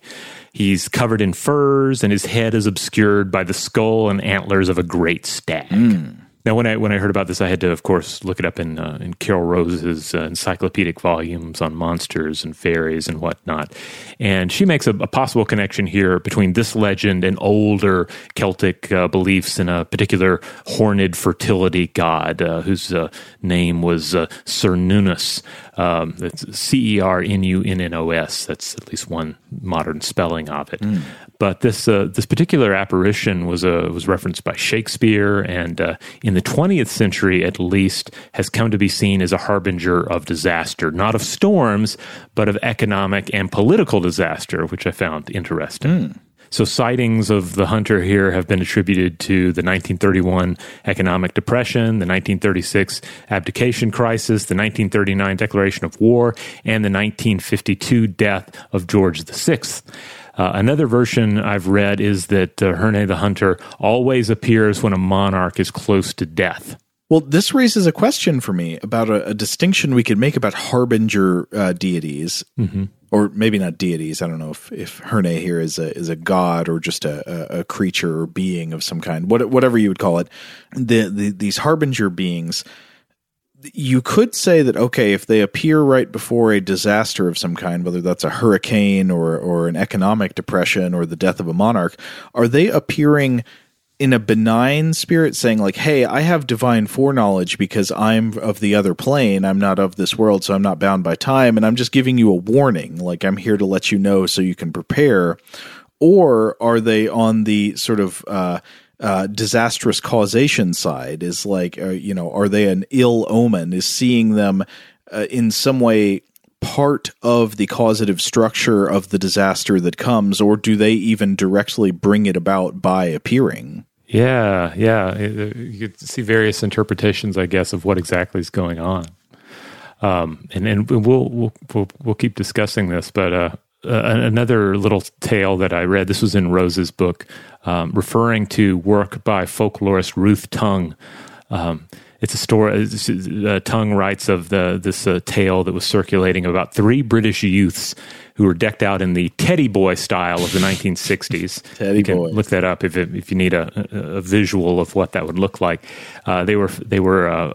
He's covered in furs and his head is obscured by the skull and antlers of a great stag. Mm. Now, when I when I heard about this, I had to, of course, look it up in uh, in Carol Rose's uh, encyclopedic volumes on monsters and fairies and whatnot, and she makes a, a possible connection here between this legend and older Celtic uh, beliefs in a particular horned fertility god uh, whose uh, name was uh, Cernunnos. Um, that's C E R N U N N O S. That's at least one modern spelling of it. Mm. But this uh, this particular apparition was uh, was referenced by Shakespeare, and uh, in the 20th century, at least, has come to be seen as a harbinger of disaster, not of storms, but of economic and political disaster, which I found interesting. Mm. So sightings of the hunter here have been attributed to the 1931 economic depression, the 1936 abdication crisis, the 1939 declaration of war, and the 1952 death of George VI. Uh, another version I've read is that uh, Herne the Hunter always appears when a monarch is close to death. Well, this raises a question for me about a, a distinction we could make about harbinger uh, deities, mm-hmm. or maybe not deities. I don't know if, if Herne here is a is a god or just a, a, creature or being of some kind, what, whatever you would call it. The, the these harbinger beings you could say that okay, if they appear right before a disaster of some kind, whether that's a hurricane or or an economic depression or the death of a monarch, are they appearing in a benign spirit saying like hey i have divine foreknowledge because i'm of the other plane i'm not of this world so i'm not bound by time and i'm just giving you a warning like i'm here to let you know so you can prepare? Or are they on the sort of uh, uh, disastrous causation side is like, uh, you know, are they an ill omen? Is seeing them uh, in some way part of the causative structure of the disaster that comes, or do they even directly bring it about by appearing? Yeah, yeah. You could see various interpretations, I guess, of what exactly is going on. Um, and and we'll, we'll we'll we'll keep discussing this, but uh, uh, another little tale that I read. This was in Rose's book, um, referring to work by folklorist Ruth Tongue. Um, it's a story. Uh, Tongue writes of the this uh, tale that was circulating about three British youths who were decked out in the teddy boy style of the 1960s. (laughs) teddy you can boys. look that up if if you need a, a, visual of what that would look like. Uh, they were they were uh,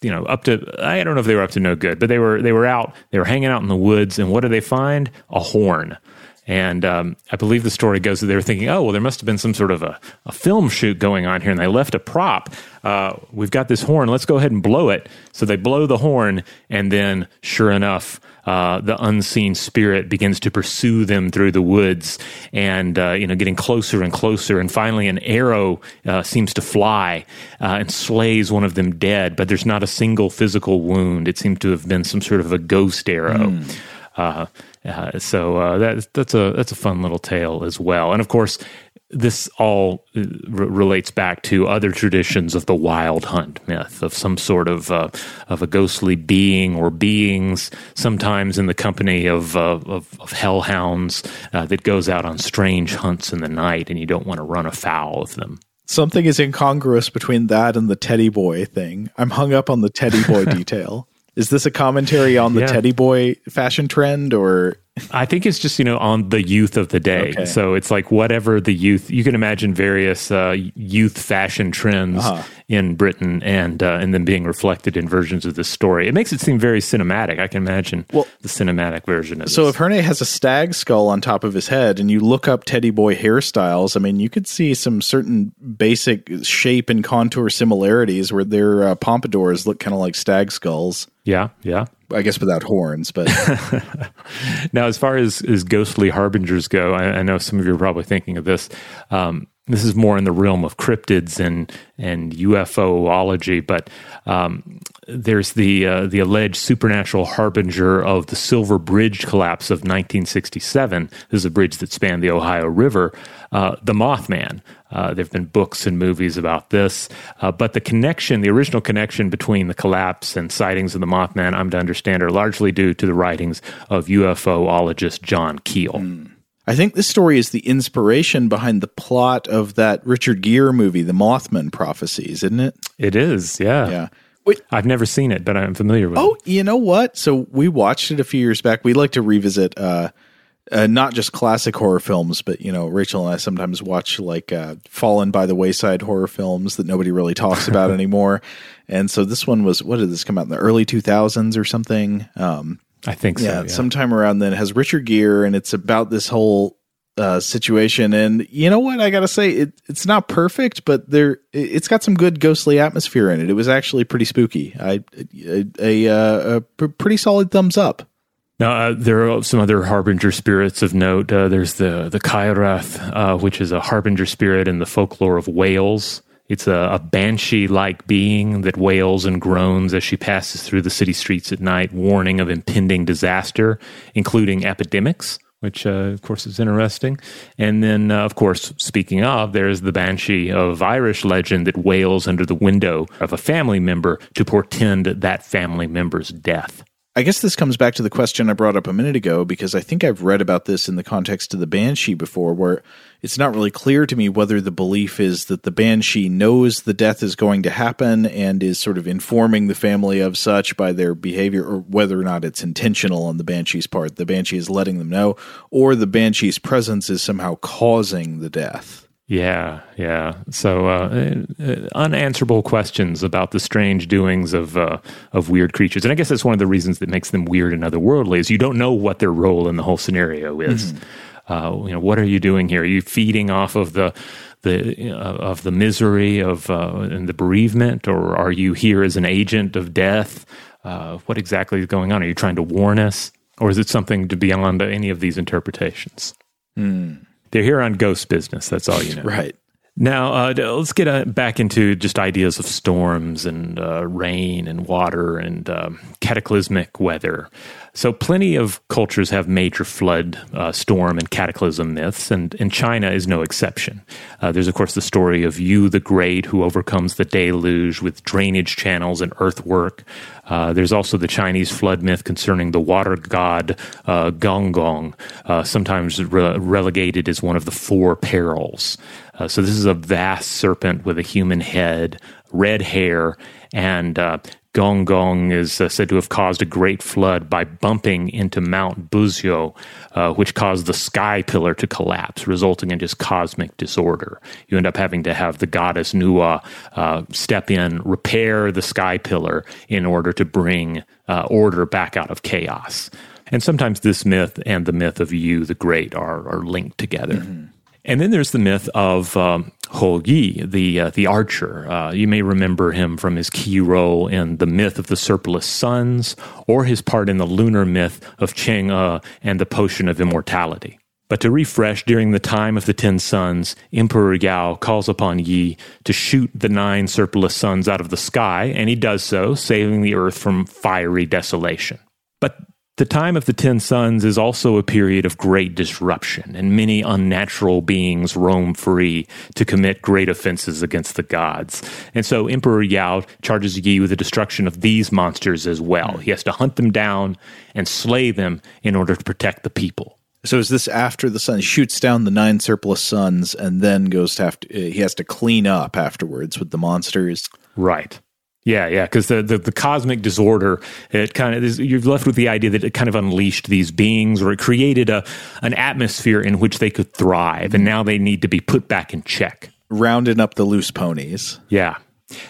you know up to I don't know if they were up to no good, but they were they were out they were hanging out in the woods, and what do they find? A horn. And um, I believe the story goes that they were thinking, oh, well, there must have been some sort of a, a film shoot going on here, and they left a prop. Uh, we've got this horn. Let's go ahead and blow it. So they blow the horn, and then, sure enough, uh, the unseen spirit begins to pursue them through the woods, and uh, you know, getting closer and closer. And finally, an arrow uh, seems to fly uh, and slays one of them dead. But there's not a single physical wound. It seems to have been some sort of a ghost arrow. Mm. Uh, uh, so uh, that, that's a that's a fun little tale as well. And of course, this all uh, r- relates back to other traditions of the wild hunt myth of some sort of uh, of a ghostly being or beings, sometimes in the company of uh, of, of, hellhounds uh, that goes out on strange hunts in the night, and you don't want to run afoul of them. Something is incongruous between that and the teddy boy thing. I'm hung up on the teddy boy (laughs) detail. Is this a commentary on the yeah. teddy boy fashion trend or I think it's just you know on the youth of the day. Okay. So it's like whatever the youth. You can imagine various uh, youth fashion trends uh-huh. in Britain, and uh, and then being reflected in versions of this story. It makes it seem very cinematic. I can imagine well, the cinematic version of. So this. if Herne has a stag skull on top of his head, and you look up Teddy Boy hairstyles, I mean, you could see some certain basic shape and contour similarities where their uh, pompadours look kind of like stag skulls. Yeah, yeah. I guess without horns, but (laughs) now as far as, as ghostly harbingers go, I, I, know some of you are probably thinking of this. Um, this is more in the realm of cryptids and and UFOology, but um, there's the uh, the alleged supernatural harbinger of the Silver Bridge collapse of 1967. This is a bridge that spanned the Ohio River. Uh, the Mothman. Uh, there have been books and movies about this, uh, but the connection, the original connection between the collapse and sightings of the Mothman, I'm to understand, are largely due to the writings of UFOologist John Keel. Mm. I think this story is the inspiration behind the plot of that Richard Gere movie, The Mothman Prophecies, isn't it? It is, yeah. Yeah. Wait. I've never seen it, but I'm familiar with oh, it. Oh, you know what? So we watched it a few years back. We like to revisit uh, uh, not just classic horror films, but you know, Rachel and I sometimes watch like uh, fallen by the wayside horror films that nobody really talks (laughs) about anymore. And so this one was what did this come out in the early 2000s or something? Um, I think so. Yeah, yeah, sometime around then. It has Richard Gere, and it's about this whole uh, situation. And you know what? I gotta say, it, it's not perfect, but there it's got some good ghostly atmosphere in it. It was actually pretty spooky. I a, a, uh, a pretty solid thumbs up. Now, uh, there are some other harbinger spirits of note. Uh, there's the the Cyhyraeth, uh, which is a harbinger spirit in the folklore of Wales. It's a, a banshee like being that wails and groans as she passes through the city streets at night, warning of impending disaster, including epidemics, which, uh, of course, is interesting. And then, uh, of course, speaking of, there's the banshee of Irish legend that wails under the window of a family member to portend that family member's death. I guess this comes back to the question I brought up a minute ago because I think I've read about this in the context of the Banshee before, where it's not really clear to me whether the belief is that the Banshee knows the death is going to happen and is sort of informing the family of such by their behavior, or whether or not it's intentional on the Banshee's part. The Banshee is letting them know, or the Banshee's presence is somehow causing the death. Yeah, yeah. So uh, uh, unanswerable questions about the strange doings of uh, of weird creatures, and I guess that's one of the reasons that makes them weird and otherworldly is you don't know what their role in the whole scenario is. Mm-hmm. Uh, you know, what are you doing here? Are you feeding off of the the uh, of the misery of uh, and the bereavement, or are you here as an agent of death? what exactly is going on? Are you trying to warn us, or is it something to beyond any of these interpretations? Mm. They're here on ghost business. That's all you know. right. Now, uh, let's get uh, back into just ideas of storms and uh, rain and water and um, cataclysmic weather. So, plenty of cultures have major flood, uh, storm, and cataclysm myths, and, and China is no exception. Uh, there's, of course, the story of Yu the Great, who overcomes the deluge with drainage channels and earthwork. Uh, there's also the Chinese flood myth concerning the water god uh, Gong Gong, uh, sometimes re- relegated as one of the four perils. Uh, so, this is a vast serpent with a human head, red hair, and uh, Gong Gong is uh, said to have caused a great flood by bumping into Mount Buzhou, uh, which caused the sky pillar to collapse, resulting in just cosmic disorder. You end up having to have the goddess Nuwa uh, step in, repair the sky pillar in order to bring uh, order back out of chaos. And sometimes this myth and the myth of Yu the Great are, are linked together. Mm-hmm. And then there's the myth of um, Hou Yi, the uh, the archer. Uh, you may remember him from his key role in the myth of the surplus suns, or his part in the lunar myth of Cheng E and the potion of immortality. But to refresh, during the time of the ten suns, Emperor Yao calls upon Yi to shoot the nine surplus suns out of the sky, and he does so, saving the earth from fiery desolation. But the time of the Ten Suns is also a period of great disruption, and many unnatural beings roam free to commit great offenses against the gods. And so Emperor Yao charges Yi with the destruction of these monsters as well. He has to hunt them down and slay them in order to protect the people. So is this after the sun shoots down the nine surplus suns and then goes to have to, eh, he has to clean up afterwards with the monsters? Right. Yeah, yeah, because the, the, the cosmic disorder it kind of you're left with the idea that it kind of unleashed these beings or it created a an atmosphere in which they could thrive, and now they need to be put back in check. Rounding up the loose ponies. Yeah.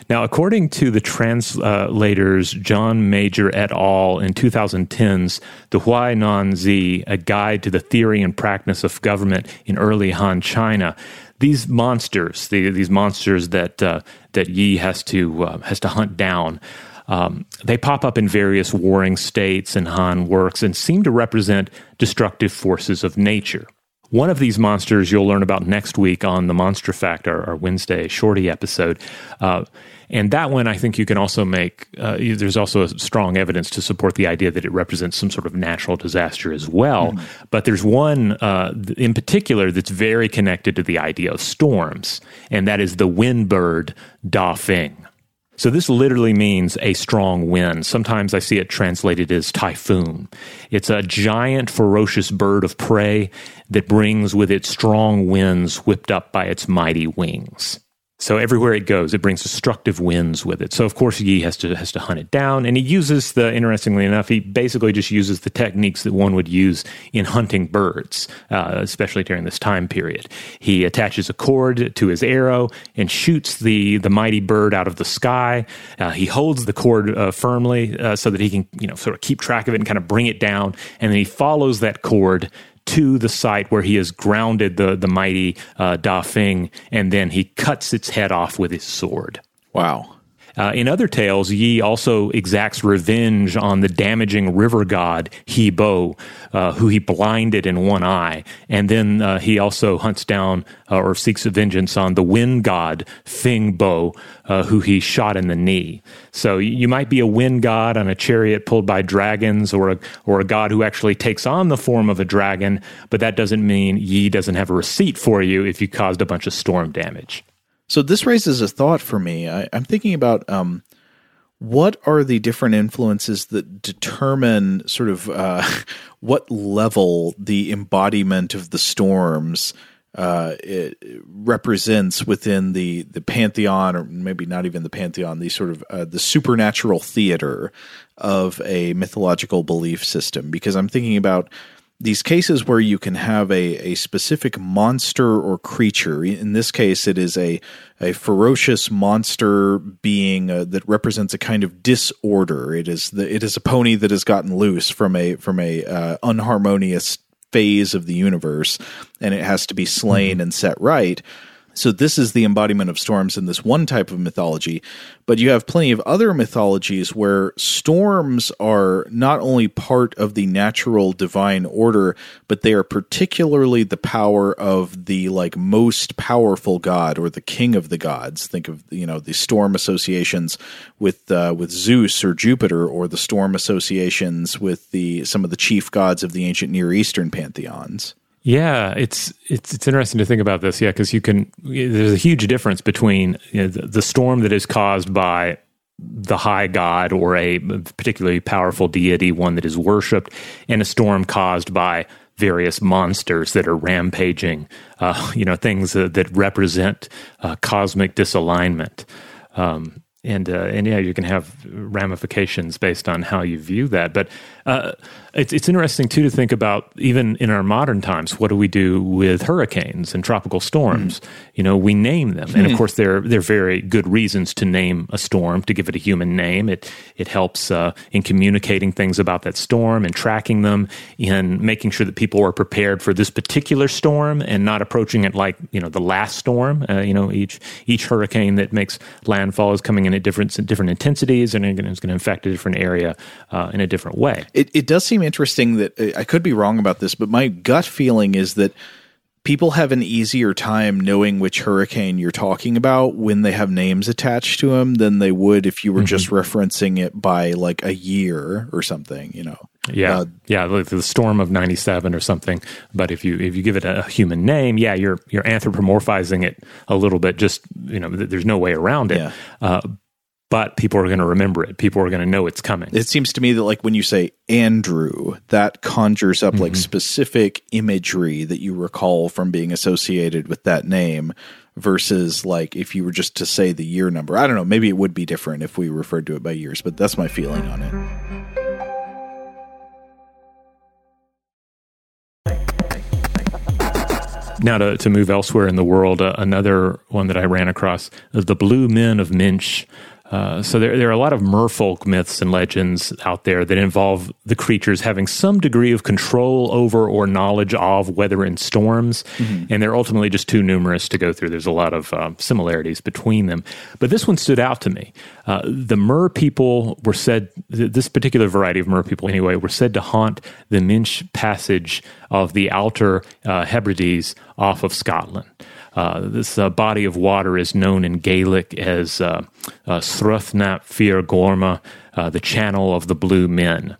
Now, according to the translators John Major et al. in 2010's The Huainan Zi, A Guide to the Theory and Practice of Government in Early Han China, these monsters, the, these monsters that uh, that Yi has to uh, has to hunt down. Um, they pop up in various warring states and Han works and seem to represent destructive forces of nature. One of these monsters you'll learn about next week on the Monster Fact, our, our Wednesday shorty episode. Uh, and that one, I think you can also make, uh, there's also strong evidence to support the idea that it represents some sort of natural disaster as well. Mm-hmm. But there's one uh, in particular that's very connected to the idea of storms, and that is the windbird Dafeng. So this literally means a strong wind. Sometimes I see it translated as typhoon. It's a giant, ferocious bird of prey that brings with it strong winds whipped up by its mighty wings. So everywhere it goes, it brings destructive winds with it. So of course Yi has to has to hunt it down, and he uses the interestingly enough, he basically just uses the techniques that one would use in hunting birds, uh, especially during this time period. He attaches a cord to his arrow and shoots the the mighty bird out of the sky. Uh, he holds the cord uh, firmly uh, so that he can you know sort of keep track of it and kind of bring it down, and then he follows that cord to the site where he has grounded the, the mighty uh, Dafeng, and then he cuts its head off with his sword. Wow. Uh, in other tales, Yi also exacts revenge on the damaging river god He Bo, uh, who he blinded in one eye. And then uh, he also hunts down uh, or seeks vengeance on the wind god Feng Bo, uh, who he shot in the knee. So you might be a wind god on a chariot pulled by dragons or a, or a god who actually takes on the form of a dragon, but that doesn't mean Yi doesn't have a receipt for you if you caused a bunch of storm damage. So this raises a thought for me. I, am thinking about um, what are the different influences that determine sort of uh, (laughs) what level the embodiment of the storms uh, represents within the the pantheon, or maybe not even the pantheon, the sort of uh, the supernatural theater of a mythological belief system. Because I'm thinking about these cases where you can have a, a specific monster or creature. In this case, it is a, a ferocious monster being uh, that represents a kind of disorder. It is the it is a pony that has gotten loose from a from a uh, unharmonious phase of the universe, and it has to be slain mm-hmm. and set right. So this is the embodiment of storms in this one type of mythology, but you have plenty of other mythologies where storms are not only part of the natural divine order, but they are particularly the power of the like most powerful god or the king of the gods. Think of you know the storm associations with uh, with Zeus or Jupiter, or the storm associations with the some of the chief gods of the ancient Near Eastern pantheons. Yeah, it's it's it's interesting to think about this. Yeah, because you can. There's a huge difference between you know, the, the storm that is caused by the high god or a particularly powerful deity, one that is worshipped, and a storm caused by various monsters that are rampaging. Uh, you know, things uh, that represent uh, cosmic disalignment. Um, and uh, and yeah, you can have ramifications based on how you view that. But uh, it's it's interesting too to think about even in our modern times. What do we do with hurricanes and tropical storms? Mm. You know, we name them, and of hmm. course, there there are very good reasons to name a storm to give it a human name. It it helps uh, in communicating things about that storm and tracking them, in making sure that people are prepared for this particular storm and not approaching it like you know the last storm. Uh, you know, each each hurricane that makes landfall is coming in at different different intensities and it's going to affect a different area uh, in a different way. It, it does seem interesting that uh, I could be wrong about this, but my gut feeling is that people have an easier time knowing which hurricane you're talking about when they have names attached to them than they would if you were mm-hmm. just referencing it by like a year or something, you know. Yeah, uh, yeah, like the storm of '97 or something. But if you if you give it a human name, yeah, you're you're anthropomorphizing it a little bit. Just you know, there's no way around it. Yeah. Uh, but people are going to remember it. People are going to know it's coming. It seems to me that like when you say Andrew, that conjures up mm-hmm. like specific imagery that you recall from being associated with that name versus like if you were just to say the year number. I don't know, maybe it would be different if we referred to it by years, but that's my feeling on it. Now, to, to move elsewhere in the world, uh, another one that I ran across is the Blue Men of Minch Uh, so there, there are a lot of merfolk myths and legends out there that involve the creatures having some degree of control over or knowledge of weather and storms, mm-hmm. and they're ultimately just too numerous to go through. There's a lot of uh, similarities between them, but this one stood out to me. Uh, the Mer people were said, this particular variety of Mer people anyway, were said to haunt the Minch Passage of the Outer uh, Hebrides off of Scotland. Uh, this uh, body of water is known in Gaelic as uh, uh, Sruth nam Fear Gorma, uh, the channel of the blue men.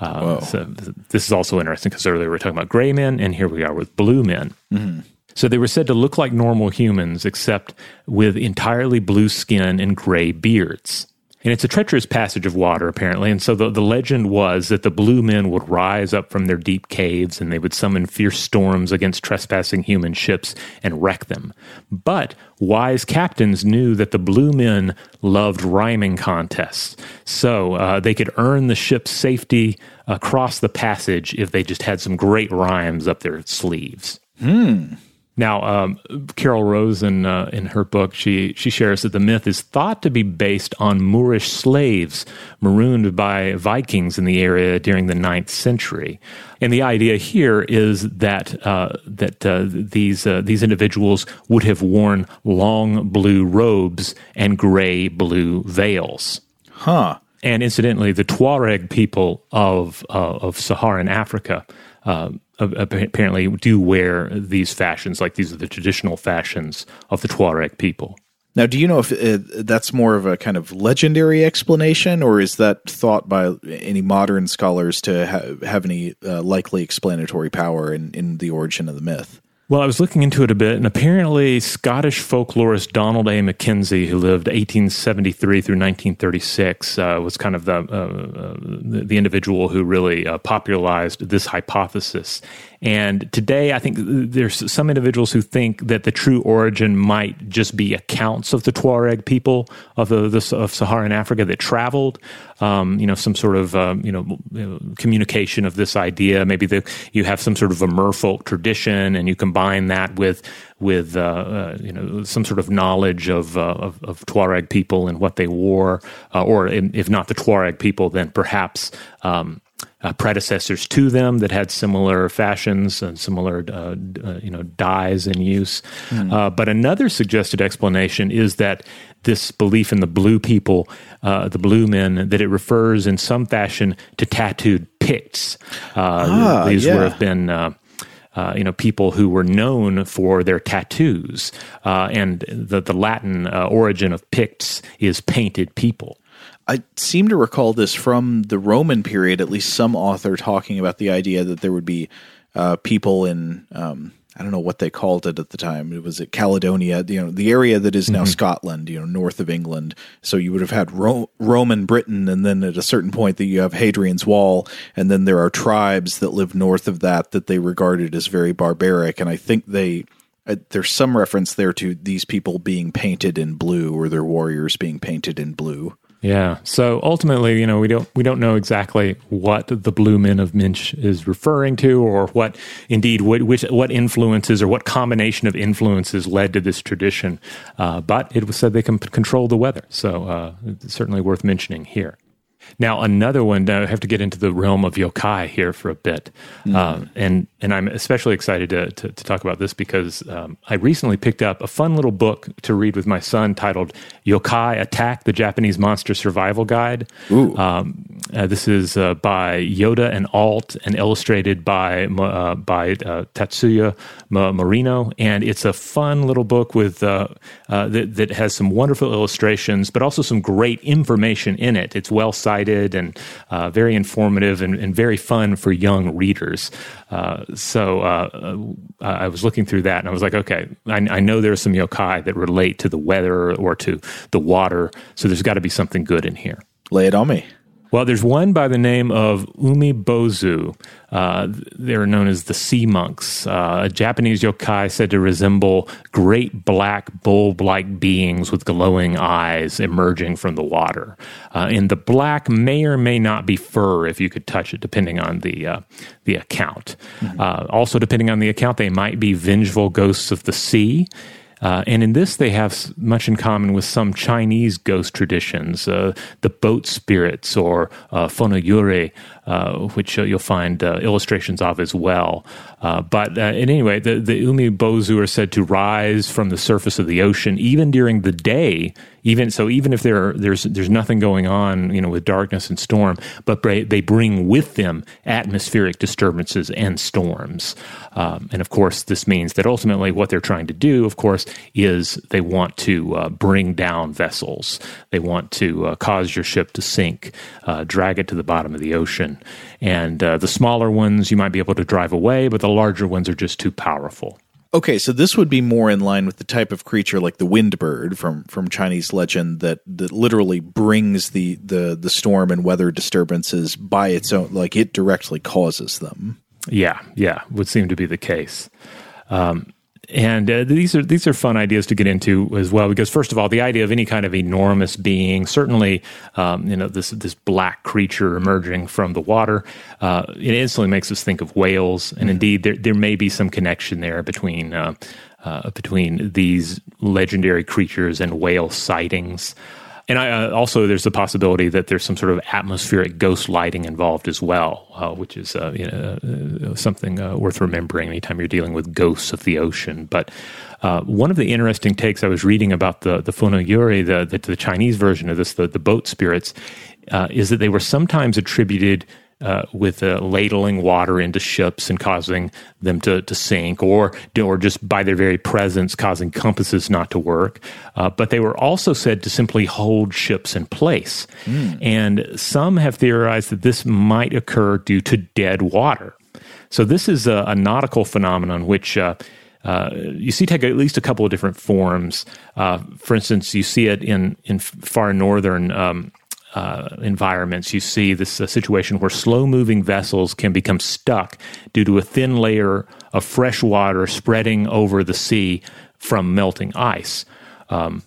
Uh, so this is also interesting because earlier we were talking about gray men, and here we are with blue men. Mm-hmm. So they were said to look like normal humans, except with entirely blue skin and gray beards. And it's a treacherous passage of water, apparently. And so the, the legend was that the blue men would rise up from their deep caves and they would summon fierce storms against trespassing human ships and wreck them. But wise captains knew that the blue men loved rhyming contests. So uh, they could earn the ship's safety across the passage if they just had some great rhymes up their sleeves. Hmm. Now, um, Carol Rosen, uh, in her book, she she shares that the myth is thought to be based on Moorish slaves marooned by Vikings in the area during the 9th century, and the idea here is that uh, that uh, these uh, these individuals would have worn long blue robes and gray blue veils. Huh. And incidentally, the Tuareg people of uh, of Saharan Africa uh, apparently do wear these fashions, like these are the traditional fashions of the Tuareg people. Now, do you know if uh, that's more of a kind of legendary explanation, or is that thought by any modern scholars to ha- have any uh, likely explanatory power in, in the origin of the myth? Well, I was looking into it a bit, and apparently, Scottish folklorist Donald A. Mackenzie, who lived 1873 through 1936, uh, was kind of the, uh, uh, the, the individual who really uh, popularized this hypothesis. And today, I think there's some individuals who think that the true origin might just be accounts of the Tuareg people of the, the of Saharan Africa that traveled. Um, you know, some sort of um, you, know, communication of this idea. Maybe the, you have some sort of a merfolk tradition, and you combine that with with uh, uh, you know some sort of knowledge of, uh, of, of Tuareg people and what they wore, uh, or if not the Tuareg people, then perhaps um, uh, predecessors to them that had similar fashions and similar uh, uh, you know dyes in use. Mm. but another suggested explanation is that this belief in the blue people, uh, the blue men, that it refers in some fashion to tattooed Picts. Ah, these yeah. would have been. Uh, you know, people who were known for their tattoos, uh, and the the Latin uh, origin of Picts is painted people. I seem to recall this from the Roman period, at least some author talking about the idea that there would be uh, people in, um, I don't know what they called it at the time. It was at Caledonia, you know, the area that is now mm-hmm. Scotland, you know, north of England. So you would have had Ro- Roman Britain, and then at a certain point that you have Hadrian's Wall, and then there are tribes that live north of that that they regarded as very barbaric. And I think they, uh, there's some reference there to these people being painted in blue or their warriors being painted in blue. Yeah. So ultimately, you know, we don't we don't know exactly what the Blue Men of Minch is referring to, or what indeed what which what influences or what combination of influences led to this tradition. Uh, but it was said they can control the weather, so uh, it's certainly worth mentioning here. Now, another one, I have to get into the realm of yokai here for a bit. Mm. Um, and, and I'm especially excited to, to, to talk about this because um, I recently picked up a fun little book to read with my son titled Yokai Attack the Japanese Monster Survival Guide. Um, uh, this is uh, by Yoda and Alt and illustrated by, uh, by uh, Tatsuya Morino. And it's a fun little book with, uh, uh, that, that has some wonderful illustrations, but also some great information in it. It's well cited excited and uh, very informative and, and, very fun for young readers. Uh, so uh, uh, I was looking through that and I was like, okay, I, I know there's some yokai that relate to the weather or to the water. So there's got to be something good in here. Lay it on me. Well, there's one by the name of Umibozu. Uh, they're known as the sea monks, uh, a Japanese yokai said to resemble great black bulb like beings with glowing eyes emerging from the water. Uh, and the black may or may not be fur if you could touch it, depending on the, uh, the account. Mm-hmm. Uh, also, depending on the account, they might be vengeful ghosts of the sea. Uh, and in this, they have much in common with some Chinese ghost traditions, uh, the boat spirits or uh, uh, which uh, you'll find uh, illustrations of as well. but anyway, the, the umibozu are said to rise from the surface of the ocean even during the day even so even if there there's there's nothing going on you know with darkness and storm but they bring with them atmospheric disturbances and storms um, and of course this means that ultimately what they're trying to do of course is they want to uh, bring down vessels they want to uh, cause your ship to sink uh, drag it to the bottom of the ocean and uh, the smaller ones you might be able to drive away but the larger ones are just too powerful Okay, so this would be more in line with the type of creature like the wind bird from from Chinese legend that that literally brings the the the storm and weather disturbances by its own like it directly causes them. Yeah, yeah, would seem to be the case. Um, and uh, these are these are fun ideas to get into as well because first of all the idea of any kind of enormous being certainly um, you know this this black creature emerging from the water uh, it instantly makes us think of whales and mm-hmm. indeed there there may be some connection there between uh, uh between these legendary creatures and whale sightings and I, uh, also, there's the possibility that there's some sort of atmospheric ghost lighting involved as well, uh, which is uh, you know, uh, something uh, worth remembering anytime you're dealing with ghosts of the ocean. But uh, one of the interesting takes I was reading about the the Funayurei, the, the, the Chinese version of this, the, the boat spirits, is that they were sometimes attributed uh, with uh, ladling water into ships and causing them to, to sink, or or just by their very presence causing compasses not to work. Uh, but they were also said to simply hold ships in place, mm. and some have theorized that this might occur due to dead water. So this is a, a nautical phenomenon which. Uh, uh, you see take at least a couple of different forms. Uh, for instance, you see it in in far northern um, uh, environments, you see this uh, situation where slow moving vessels can become stuck due to a thin layer of fresh water spreading over the sea from melting ice. Um,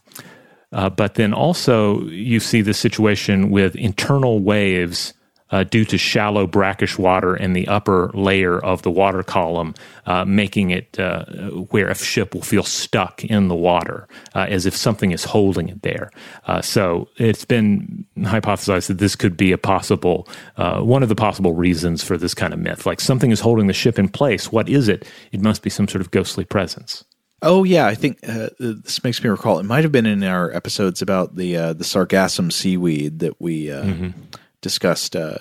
uh, but then also, you see the situation with internal waves uh, due to shallow brackish water in the upper layer of the water column, uh, making it uh, where a ship will feel stuck in the water uh, as if something is holding it there. Uh, so it's been hypothesized that this could be a possible, uh, one of the possible reasons for this kind of myth. Like something is holding the ship in place. What is it? It must be some sort of ghostly presence. Oh yeah, I think uh, this makes me recall. It might have been in our episodes about the uh, the sargassum seaweed that we uh, mm-hmm discussed uh,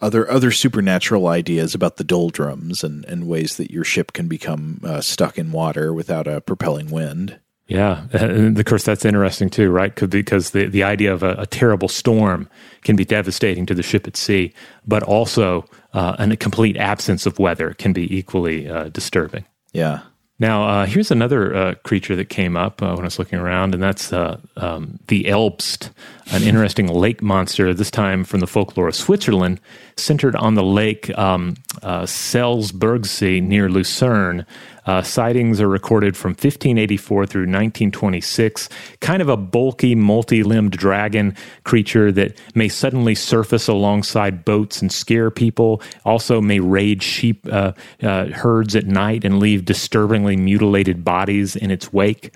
other other supernatural ideas about the doldrums and, and ways that your ship can become uh, stuck in water without a propelling wind. Yeah, and of course that's interesting too, right? Because the the idea of a, a terrible storm can be devastating to the ship at sea, but also uh, a complete absence of weather can be equally uh, disturbing. Yeah. Now, uh, here's another uh, creature that came up uh, when I was looking around, and that's uh, um, the Elbst, an interesting lake monster, this time from the folklore of Switzerland, centered on the lake um, uh, Seelisbergsee near Lucerne. Uh, sightings are recorded from 1584 through 1926. Kind of a bulky, multi limbed dragon creature that may suddenly surface alongside boats and scare people. Also, may raid sheep uh, uh, herds at night and leave disturbingly mutilated bodies in its wake.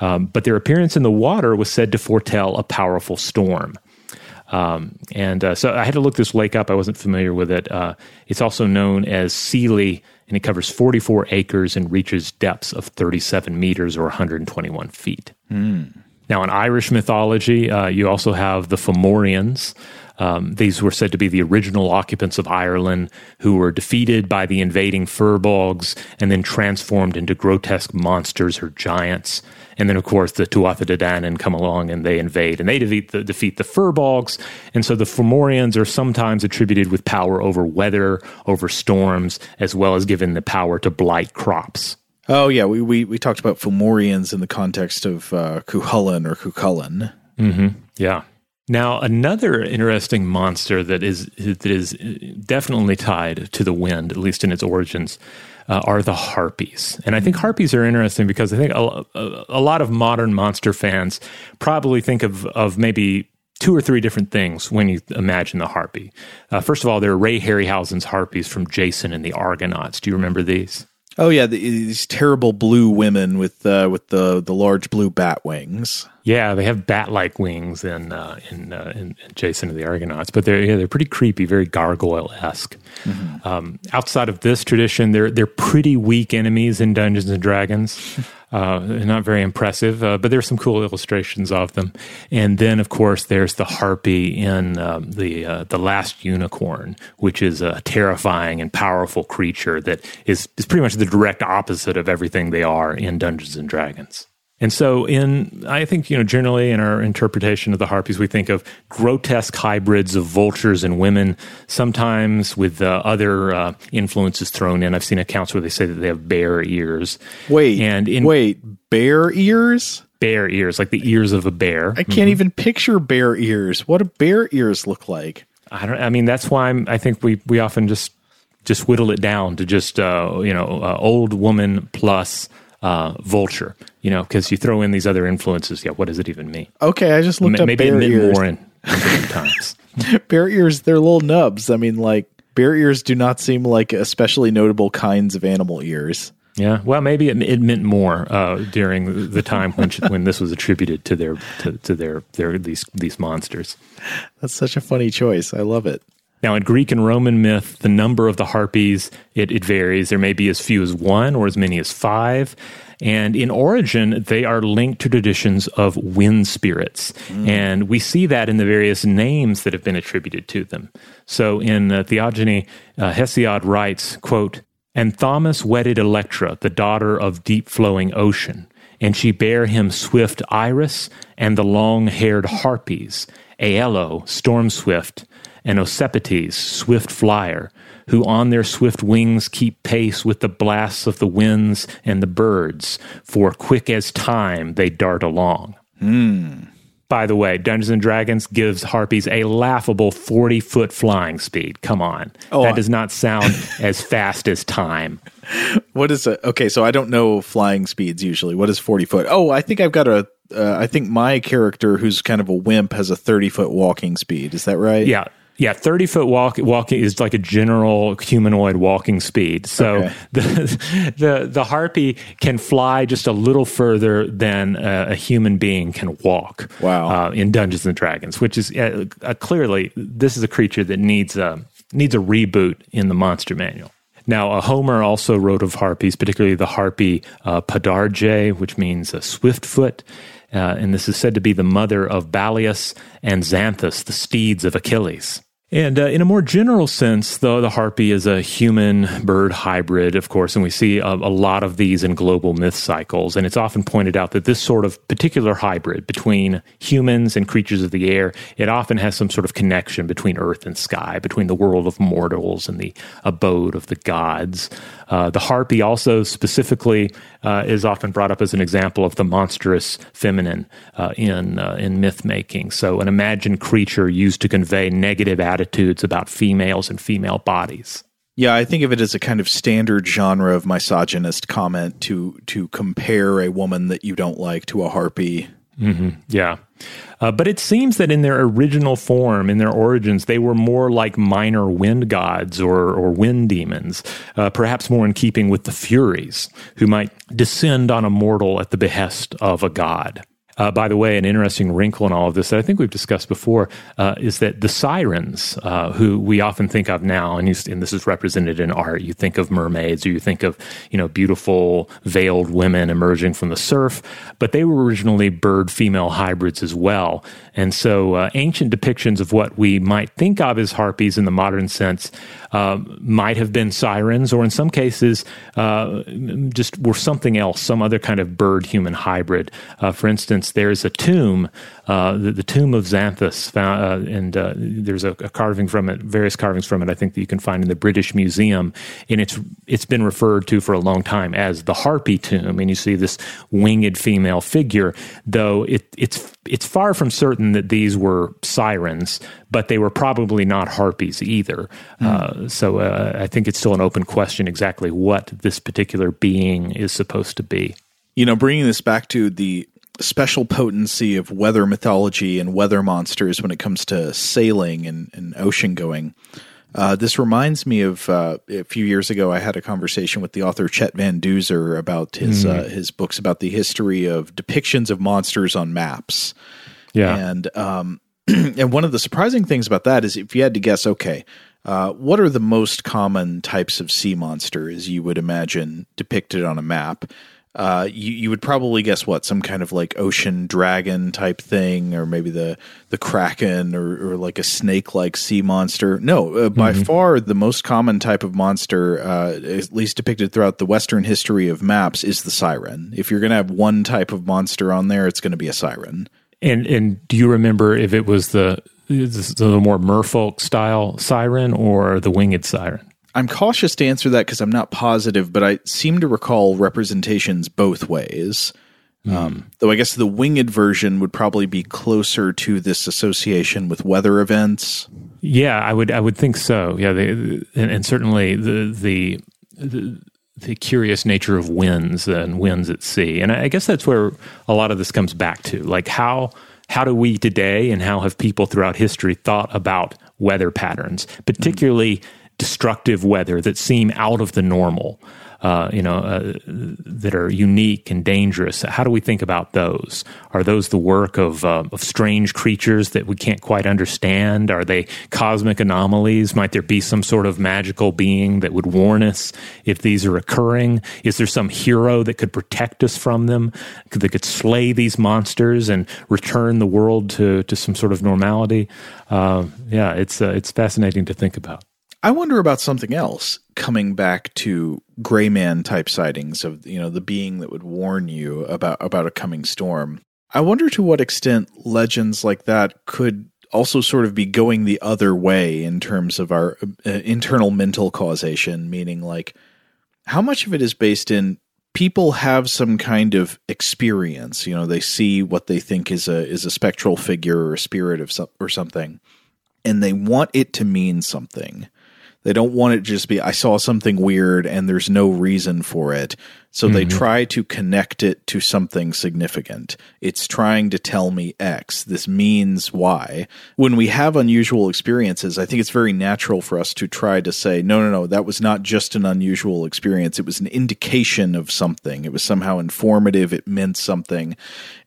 Um, but their appearance in the water was said to foretell a powerful storm. Um, and uh, so I had to look this lake up. I wasn't familiar with it. Uh, it's also known as Seeli and it covers 44 acres and reaches depths of 37 meters or 121 feet. Mm. Now, in Irish mythology, uh, you also have the Fomorians. Um, these were said to be the original occupants of Ireland who were defeated by the invading firbolgs and then transformed into grotesque monsters or giants. And then, of course, the Tuatha De Danann come along and they invade and they defeat the, defeat the Firbolgs. And so the Fomorians are sometimes attributed with power over weather, over storms, as well as given the power to blight crops. Oh, yeah. We, we, we talked about Fomorians in the context of uh, Cuchulainn or Cuchulainn. Mm-hmm. Yeah. Now, another interesting monster that is that is definitely tied to the wind, at least in its origins, uh, are the harpies. And I think harpies are interesting because I think a, a, a lot of modern monster fans probably think of, of maybe two or three different things when you imagine the harpy. Uh, first of all, there are Ray Harryhausen's harpies from Jason and the Argonauts. Do you remember these? Oh yeah, the, these terrible blue women with uh, with the the large blue bat wings. Yeah, they have bat-like wings in uh, in, uh, in, Jason of the Argonauts, but they're yeah, they're pretty creepy, very gargoyle esque. Mm-hmm. Um, outside of this tradition, they're they're pretty weak enemies in Dungeons and Dragons. Uh, not very impressive, uh, but there's some cool illustrations of them. And then, of course, there's the harpy in um, the uh, the last unicorn, which is a terrifying and powerful creature that is is pretty much the direct opposite of everything they are in Dungeons and Dragons. And so, in I think you know generally in our interpretation of the harpies, we think of grotesque hybrids of vultures and women, sometimes with uh, other uh, influences thrown in. I've seen accounts where they say that they have bear ears. Wait, and in, wait, bear ears? Bear ears, like the ears of a bear. I can't mm-hmm. even picture bear ears. What do bear ears look like? I don't. I mean, that's why I'm, I think we we often just just whittle it down to just uh, you know uh, old woman plus uh, vulture, you know, because you throw in these other influences. Yeah, what does it even mean? Okay, I just looked M- up maybe bear ears. more in, in (laughs) times. bear ears, they're little nubs. I mean, like bear ears do not seem like especially notable kinds of animal ears. Yeah, well, maybe it, it meant more uh, during the time when (laughs) when this was attributed to their to, to their their these these monsters. That's such a funny choice. I love it. Now, in Greek and Roman myth, the number of the harpies it, it varies. There may be as few as one or as many as five. And in origin, they are linked to traditions of wind spirits. Mm. And we see that in the various names that have been attributed to them. So in uh, Theogony, uh, Hesiod writes, quote, And Thaumas wedded Electra, the daughter of deep flowing ocean, and she bare him swift Iris and the long haired Harpies, Aello, storm swift, and Ocypetes, swift flyer, who on their swift wings keep pace with the blasts of the winds and the birds, for quick as time they dart along. Hmm. By the way, Dungeons and Dragons gives harpies a laughable 40 foot flying speed. Come on. Oh, that does not (laughs) sound as fast as time. What is it? Okay, so I don't know flying speeds usually. What is 40 foot? Oh, I think I've got a. Uh, I think my character, who's kind of a wimp, has a 30 foot walking speed. Is that right? Yeah. Yeah, thirty foot walk walking is like a general humanoid walking speed. So okay. (laughs) the the the harpy can fly just a little further than a, a human being can walk. Wow! Uh, in Dungeons and Dragons, which is uh, uh, clearly this is a creature that needs a needs a reboot in the monster manual. Now, uh, Homer also wrote of harpies, particularly the harpy uh, Podarge, which means a swift foot. Uh, and this is said to be the mother of Balius and Xanthus, the steeds of Achilles. And uh, in a more general sense, though, the harpy is a human bird hybrid, of course, and we see a, a, lot of these in global myth cycles. And it's often pointed out that this sort of particular hybrid between humans and creatures of the air, it often has some sort of connection between earth and sky, between the world of mortals and the abode of the gods. Uh, the harpy also specifically uh, is often brought up as an example of the monstrous feminine uh, in uh, in myth making. So, an imagined creature used to convey negative attitudes about females and female bodies. Yeah, I think of it as a kind of standard genre of misogynist comment to to compare a woman that you don't like to a harpy. Mm-hmm. Yeah. Uh, but it seems that in their original form, in their origins, they were more like minor wind gods or, or wind demons, uh, perhaps more in keeping with the Furies, who might descend on a mortal at the behest of a god. Uh, by the way, an interesting wrinkle in all of this that I think we've discussed before uh, is that the sirens, uh, who we often think of now, and, you, and, this is represented in art, you think of mermaids or you think of you know beautiful veiled women emerging from the surf, but they were originally bird female hybrids as well. And so, uh, ancient depictions of what we might think of as harpies in the modern sense uh, might have been sirens, or in some cases, uh, just were something else, some other kind of bird human hybrid. for instance, there's a tomb, uh, the, the, tomb of Xanthus, found, uh, and uh, there's a, a, carving from it, various carvings from it. I think that you can find in the British Museum, and it's it's been referred to for a long time as the Harpy tomb. And you see this winged female figure, though it, it's it's far from certain that these were sirens, but they were probably not harpies either. Mm. so uh, I think it's still an open question exactly what this particular being is supposed to be. You know, bringing this back to the special potency of weather mythology and weather monsters when it comes to sailing and, and ocean going. Uh, this reminds me of uh, a few years ago. I had a conversation with the author Chet Van Duzer about his uh, his books about the history of depictions of monsters on maps. Yeah. And um, (clears throat) and one of the surprising things about that is if you had to guess, okay, uh, what are the most common types of sea monsters you would imagine depicted on a map? Uh, you you would probably guess what some kind of like ocean dragon type thing, or maybe the the kraken, or, or like a snake like sea monster. No, uh, by far the most common type of monster, uh, at least depicted throughout the Western history of maps, is the siren. If you're going to have one type of monster on there, it's going to be a siren. And and do you remember if it was the the more merfolk style siren or the winged siren? I'm cautious to answer that because I'm not positive, but I seem to recall representations both ways. Um, though I guess the winged version would probably be closer to this association with weather events. Yeah, I would I would think so. Yeah, they, and, and certainly the, the the the curious nature of winds and winds at sea, and I guess that's where a lot of this comes back to. Like how how do we today, and how have people throughout history thought about weather patterns, particularly destructive weather that seem out of the normal? Uh, you know, uh, that are unique and dangerous. How do we think about those? Are those the work of uh, of strange creatures that we can't quite understand? Are they cosmic anomalies? Might there be some sort of magical being that would warn us if these are occurring? Is there some hero that could protect us from them, that could slay these monsters and return the world to to some sort of normality? Uh, yeah, it's uh, it's fascinating to think about. I wonder about something else coming back to gray man type sightings of you know the being that would warn you about about a coming storm. I wonder to what extent legends like that could also sort of be going the other way in terms of our uh, internal mental causation, meaning like how much of it is based in people have some kind of experience, you know, they see what they think is a is a spectral figure or a spirit of some, or something and they want it to mean something. They don't want it to just be, I saw something weird and there's no reason for it. So they mm-hmm. try to connect it to something significant. It's trying to tell me X. This means Y. When we have unusual experiences, I think it's very natural for us to try to say, no, no, no, that was not just an unusual experience. It was an indication of something. It was somehow informative. It meant something.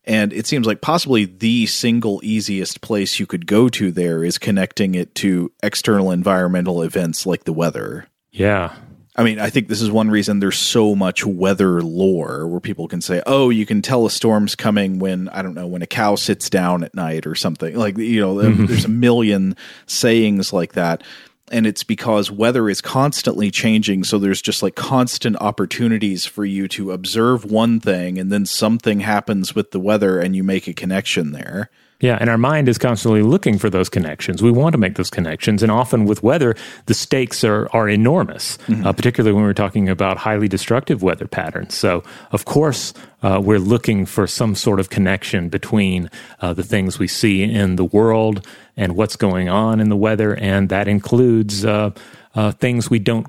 And it seems like possibly the single easiest place you could go to there is connecting it to external environmental events like the weather. Yeah, I mean, I think this is one reason there's so much weather lore where people can say, "Oh, you can tell a storm's coming when I don't know when a cow sits down at night or something." Like you know, mm-hmm. there's a million sayings like that, and it's because weather is constantly changing. So there's just like constant opportunities for you to observe one thing, and then something happens with the weather, and you make a connection there. Yeah, and our mind is constantly looking for those connections. We want to make those connections, and often with weather, the stakes are are enormous, uh, particularly when we're talking about highly destructive weather patterns. So, of course, uh, we're looking for some sort of connection between uh, the things we see in the world and what's going on in the weather, and that includes uh, uh, things we don't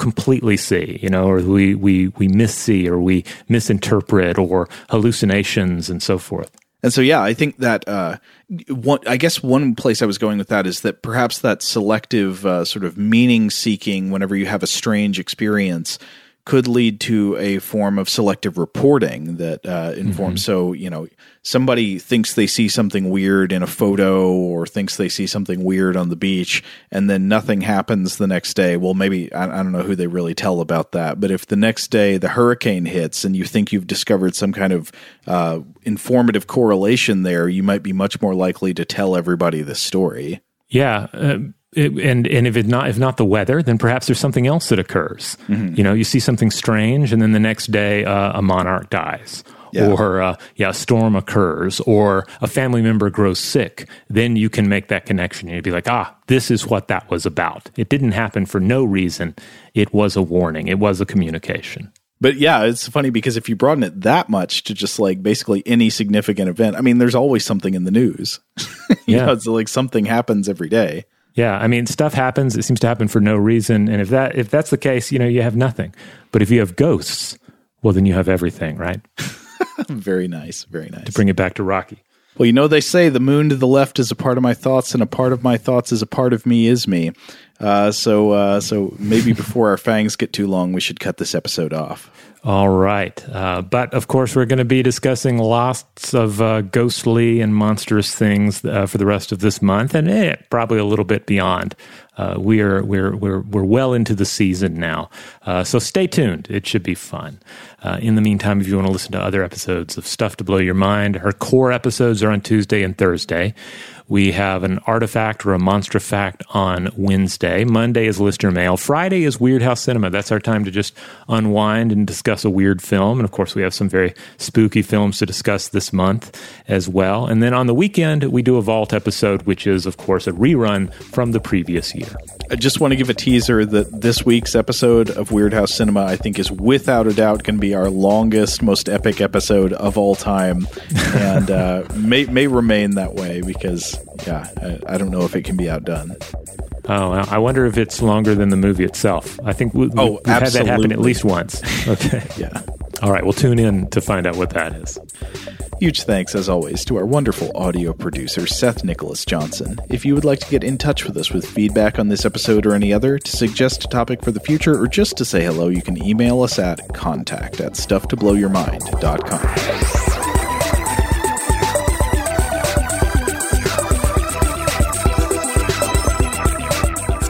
completely see, you know, or we we we missee, or we misinterpret, or hallucinations, and so forth. And so, yeah, I think that uh, one, I guess one place I was going with that is that perhaps that selective uh, sort of meaning seeking, whenever you have a strange experience, could lead to a form of selective reporting that uh, informs. So, you know, somebody thinks they see something weird in a photo or thinks they see something weird on the beach, and then nothing happens the next day. Well, maybe I, I don't know who they really tell about that, but if the next day the hurricane hits and you think you've discovered some kind of uh, informative correlation there, you might be much more likely to tell everybody this story. Yeah, uh, it, and and if it not if not the weather, then perhaps there's something else that occurs. You know, you see something strange, and then the next day uh, a monarch dies, Yeah. or uh, yeah, a storm occurs, or a family member grows sick. Then you can make that connection. You'd be like, ah, this is what that was about. It didn't happen for no reason. It was a warning. It was a communication. But yeah, it's funny because if you broaden it that much to just like basically any significant event, I mean, there's always something in the news. (laughs) you Yeah. know, it's like something happens every day. Yeah, I mean, stuff happens. It seems to happen for no reason, and if that if that's the case, you know, you have nothing. But if you have ghosts, well, then you have everything, right? (laughs) very nice, very nice. To bring it back to Roky. Well, you know, they say the moon to the left is a part of my thoughts, and a part of my thoughts is a part of me is me. Uh, so uh, so maybe before our fangs get too long, we should cut this episode off. All right. Uh, but of course, we're going to be discussing lots of uh, ghostly and monstrous things uh, for the rest of this month, and eh, probably a little bit beyond. Uh, we are we're we're we're well into the season now, so stay tuned. It should be fun. In the meantime, if you want to listen to other episodes of Stuff to Blow Your Mind, our core episodes are on Tuesday and Thursday. We have an artifact or a monster fact on Wednesday. Monday is listener mail. Friday is Weirdhouse Cinema. That's our time to just unwind and discuss a weird film. And of course, we have some very spooky films to discuss this month as well. And then on the weekend, we do a Vault episode, which is, of course, a rerun from the previous year. I just want to give a teaser that this week's episode of Weirdhouse Cinema, I think, is without a doubt going to be our longest, most epic episode of all time, and uh, may may remain that way because, yeah, I, I, don't know if it can be outdone. Oh, I wonder if it's longer than the movie itself. I think we, oh, we've had that happen at least once. (laughs) Okay, yeah. All right, we'll tune in to find out what that is. Huge thanks, as always, to our wonderful audio producer, Seth Nicholas Johnson. If you would like to get in touch with us with feedback on this episode or any other, to suggest a topic for the future, or just to say hello, you can email us at contact at stufftoblowyourmind.com.